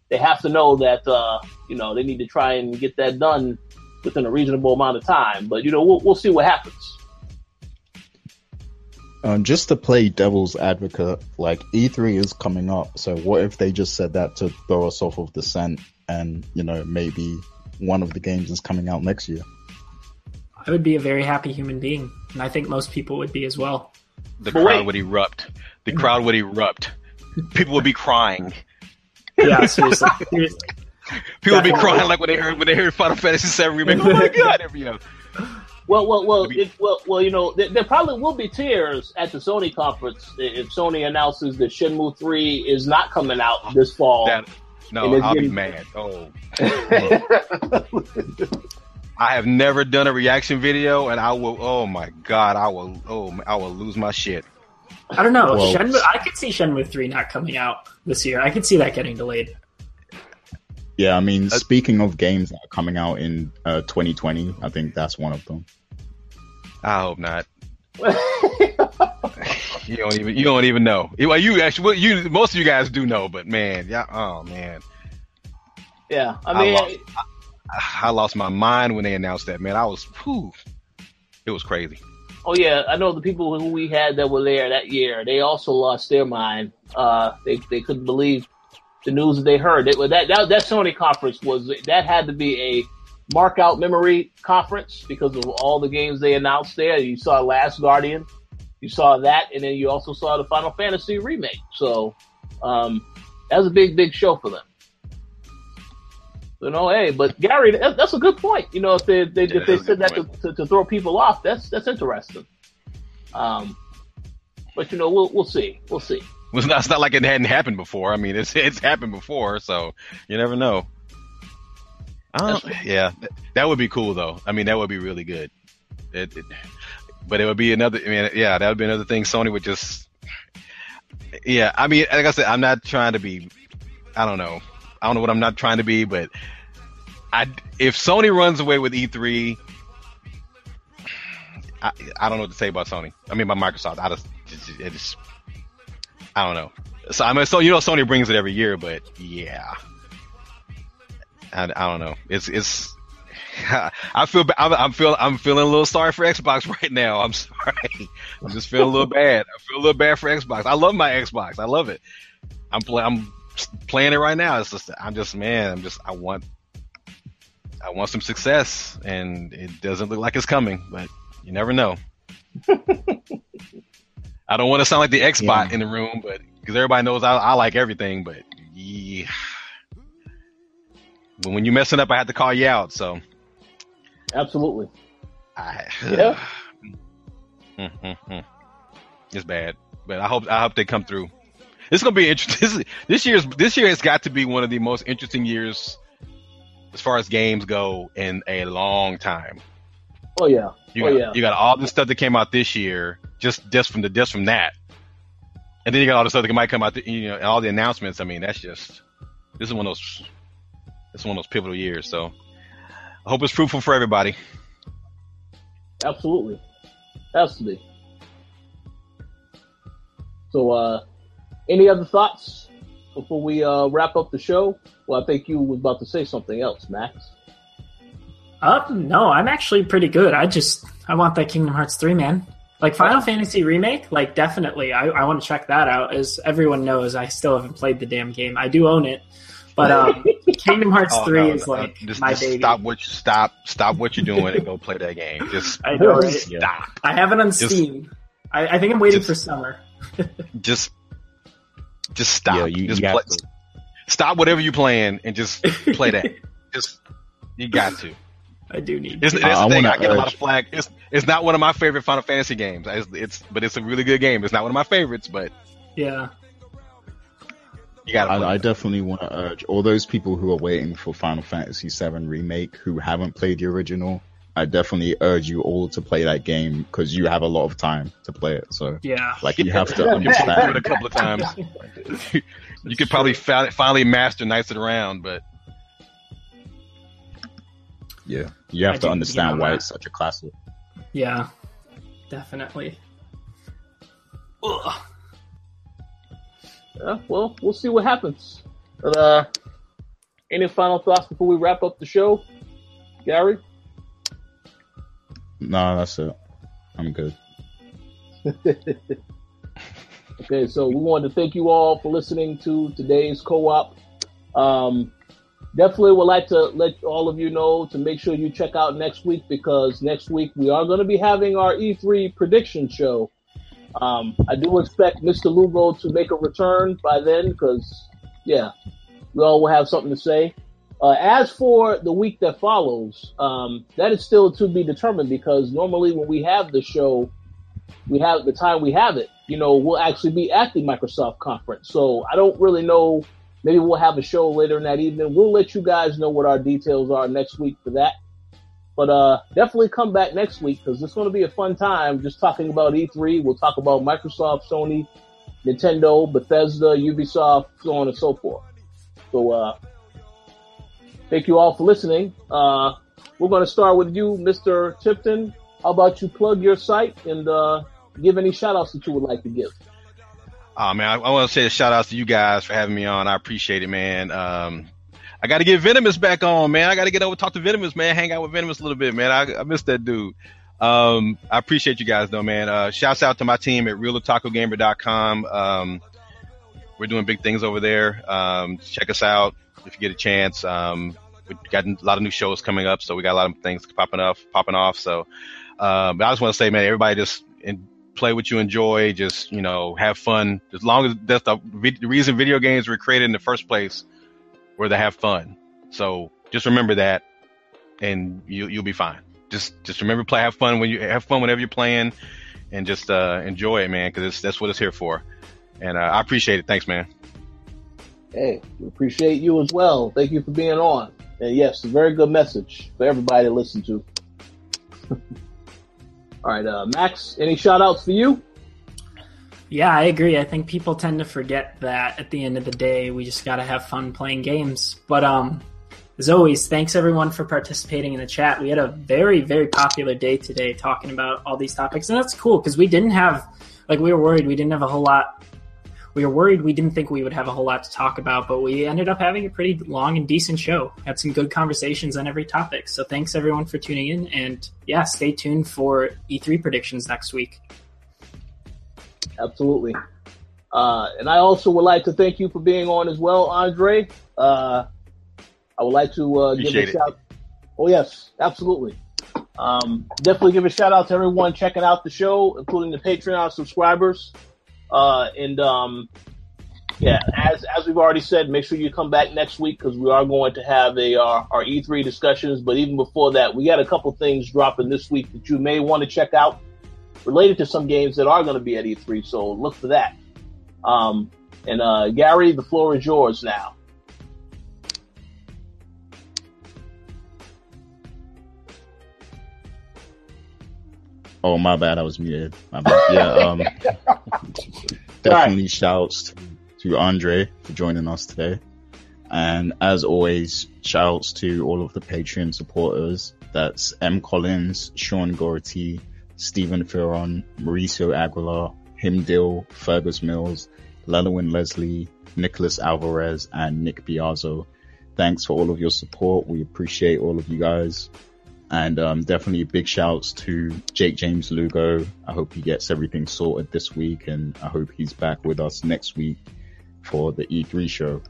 they have to know that, uh, you know, they need to try and get that done within a reasonable amount of time. But, you know, we'll, we'll see what happens. Um, just to play devil's advocate, like E3 is coming up. So what if they just said that to throw us off of the scent and, you know, maybe one of the games is coming out next year? I would be a very happy human being, and I think most people would be as well. The but crowd wait. would erupt. The crowd would erupt. People would be crying. Yeah, seriously. seriously. People would be crying like when they heard when they heard Final Fantasy VII remake. Oh my god! Every, you know. Well, well, well, it, well, well. You know, there, there, probably will be tears at the Sony conference if Sony announces that Shenmue Three is not coming out this fall. That, no, I'll getting... be mad. Oh. I have never done a reaction video, and I will. Oh my god, I will. Oh, I will lose my shit. I don't know. Well- Shenmue, I could see Shenmue three not coming out this year. I could see that getting delayed. Yeah, I mean, Uh, speaking of games that are coming out in uh, 2020, I think that's one of them. I hope not. You don't even you don't even know. Well, you actually well, you most of you guys do know, but man, yeah, oh man, yeah, I I mean, lost- I lost my mind when they announced that. Man, I was, whew, it was crazy. oh yeah, I know the people who we had that were there that year. They also lost their mind. Uh, they they couldn't believe the news that they heard. It that that that Sony conference was that had to be a mark out memory conference because of all the games they announced there. You saw Last Guardian, you saw that, and then you also saw the Final Fantasy remake. So um, that was a big big show for them. You know, hey, but Gary, that, that's a good point. You know, if they, they Yeah, if they said that to, to, to throw people off, that's that's interesting. Um, but you know, we'll we'll see, we'll see. It's not, it's not like it hadn't happened before. I mean, it's it's happened before, so you never know. Yeah, that would be cool though. I mean, that would be really good. It, it, but it would be another. I mean, yeah, that would be another thing. Sony would just, yeah. I mean, like I said, I'm not trying to be. I don't know. I don't know what I'm not trying to be, but I if Sony runs away with E3, I, I don't know what to say about Sony. I mean, by Microsoft. I just, it just I don't know. So I mean, so you know, Sony brings it every year, but yeah, I, I don't know. It's it's. I feel I'm, I'm feeling I'm feeling a little sorry for Xbox right now. I'm sorry. I'm just feeling a little bad. I feel a little bad for Xbox. I love my Xbox. I love it. I'm I'm playing it right now. It's just I'm just man. I'm just I want I want some success, and it doesn't look like it's coming. But you never know. I don't want to sound like the Xbot Yeah. in the room, but because everybody knows I, I like everything, but yeah. But when you messing up, I have to call you out. So Absolutely. I, Yeah. Mm, mm, mm. it's bad, but I hope I hope they come through. It's gonna be interesting. This, this year's this year has got to be one of the most interesting years as far as games go in a long time. Oh yeah. You oh got, yeah. you got all the stuff that came out this year, just just from the just from that, and then you got all the stuff that might come out, the, you know, all the announcements. I mean, that's just this is one of those this is one of those pivotal years. So I hope it's fruitful for everybody. Absolutely. Has to be. So, uh, any other thoughts before we uh, wrap up the show? Well, I think you was about to say something else, Max. Uh, no, I'm actually pretty good. I just I want that Kingdom Hearts three man. Like Final Fantasy remake, like definitely. I, I want to check that out. As everyone knows, I still haven't played the damn game. I do own it, but um, Kingdom Hearts Oh, three no, is no, like just, my just baby. stop what you stop stop what you're doing and go play that game. Just I know, right? stop. I have it on Just- Steam. I, I think I'm waiting just- for summer. Just just stop. Yeah, you, just you play, stop whatever you're playing and just play that. just you got to. I do need. It's, to. that's I the thing. wanna I get a lot of urge- flag. It's it's not one of my favorite Final Fantasy games. It's, it's but it's a really good game. It's not one of my favorites, but Yeah, you got to. I, I definitely want to urge all those people who are waiting for Final Fantasy VII remake who haven't played the original. I definitely urge you all to play that game because you have a lot of time to play it. So, yeah. like, you have to do it a couple of times. you could probably fi- finally master Knights of the Round, but Yeah, you have do to understand why that. it's such a classic. Yeah, definitely. Ugh. Yeah, well, we'll see what happens. But, uh, any final thoughts before we wrap up the show, Gary? No, that's it. I'm good. Okay, so we wanted to thank you all for listening to today's co-op. Um, definitely would like to let all of you know to make sure you check out next week because next week we are going to be having our E3 prediction show. Um, I do expect Mr. Lugo to make a return by then because, yeah, we all will have something to say. Uh, as for the week that follows, um, that is still to be determined because normally when we have the show, we have the time we have it, you know, we'll actually be at the Microsoft conference. So I don't really know. Maybe we'll have a show later in that evening. We'll let you guys know what our details are next week for that. But uh, definitely come back next week because it's going to be a fun time just talking about E3. We'll talk about Microsoft, Sony, Nintendo, Bethesda, Ubisoft, so on and so forth. So uh, thank you all for listening. Uh, we're going to start with you, Mr. Tipton. How about you plug your site and uh, give any shout outs that you would like to give? Oh man, I, I want to say a shout out to you guys for having me on. I appreciate it, man. Um, I got to get Venomous back on, man. I got to get over talk to Venomous, man. Hang out with Venomous a little bit, man. I, I miss that dude. Um, I appreciate you guys though, man. Uh, shouts out to my team at realotakugamer.com. Um, we're doing big things over there. Um, check us out if you get a chance. Um, we got a lot of new shows coming up, so we got a lot of things popping up, popping off. So, um, I just want to say, man, everybody just in, play what you enjoy. Just you know, have fun. As long as that's the, the reason video games were created in the first place, were to have fun. So just remember that, and you you'll be fine. Just just remember play, have fun when you have fun whenever you're playing, and just uh, enjoy it, man, because that's what it's here for. And uh, I appreciate it. Thanks, man. Hey, we appreciate you as well. Thank you for being on. And yes, a very good message for everybody to listen to. All right, uh, Max, any shout outs for you? Yeah, I agree. I think people tend to forget that at the end of the day, we just got to have fun playing games. But um, as always, thanks everyone for participating in the chat. We had a very, very popular day today talking about all these topics, and that's cool because we didn't have, like, we were worried we didn't have a whole lot. We were worried we didn't think we would have a whole lot to talk about, but we ended up having a pretty long and decent show. Had some good conversations on every topic. So thanks everyone for tuning in, and yeah, stay tuned for E3 predictions next week. Absolutely. Uh, and I also would like to thank you for being on as well, Andre. Uh, I would like to uh, give a shout. Oh yes, absolutely. Um, definitely give a shout out to everyone checking out the show, including the Patreon subscribers. Uh, and um, yeah, as as we've already said, make sure you come back next week because we are going to have a our, our E3 discussions. But even before that, we got a couple things dropping this week that you may want to check out related to some games that are going to be at E3. So look for that. Um, and uh, Gary, the floor is yours now. Oh, my bad. I was muted. My bad. Yeah. Um, definitely right. shouts to Andre for joining us today. And as always, shouts to all of the Patreon supporters. That's M. Collins, Sean Gority, Stephen Ferron, Mauricio Aguilar, Himdil, Fergus Mills, Lelowin Leslie, Nicholas Alvarez, and Nick Biazzo. Thanks for all of your support. We appreciate all of you guys. And um, definitely big shouts to Jake James Lugo. I hope he gets everything sorted this week and I hope he's back with us next week for the E3 show.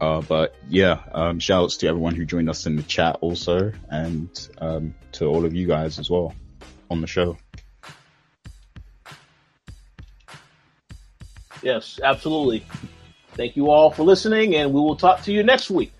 Uh, but yeah, um, shouts to everyone who joined us in the chat also and um, to all of you guys as well on the show. Yes, absolutely. Thank you all for listening and we will talk to you next week.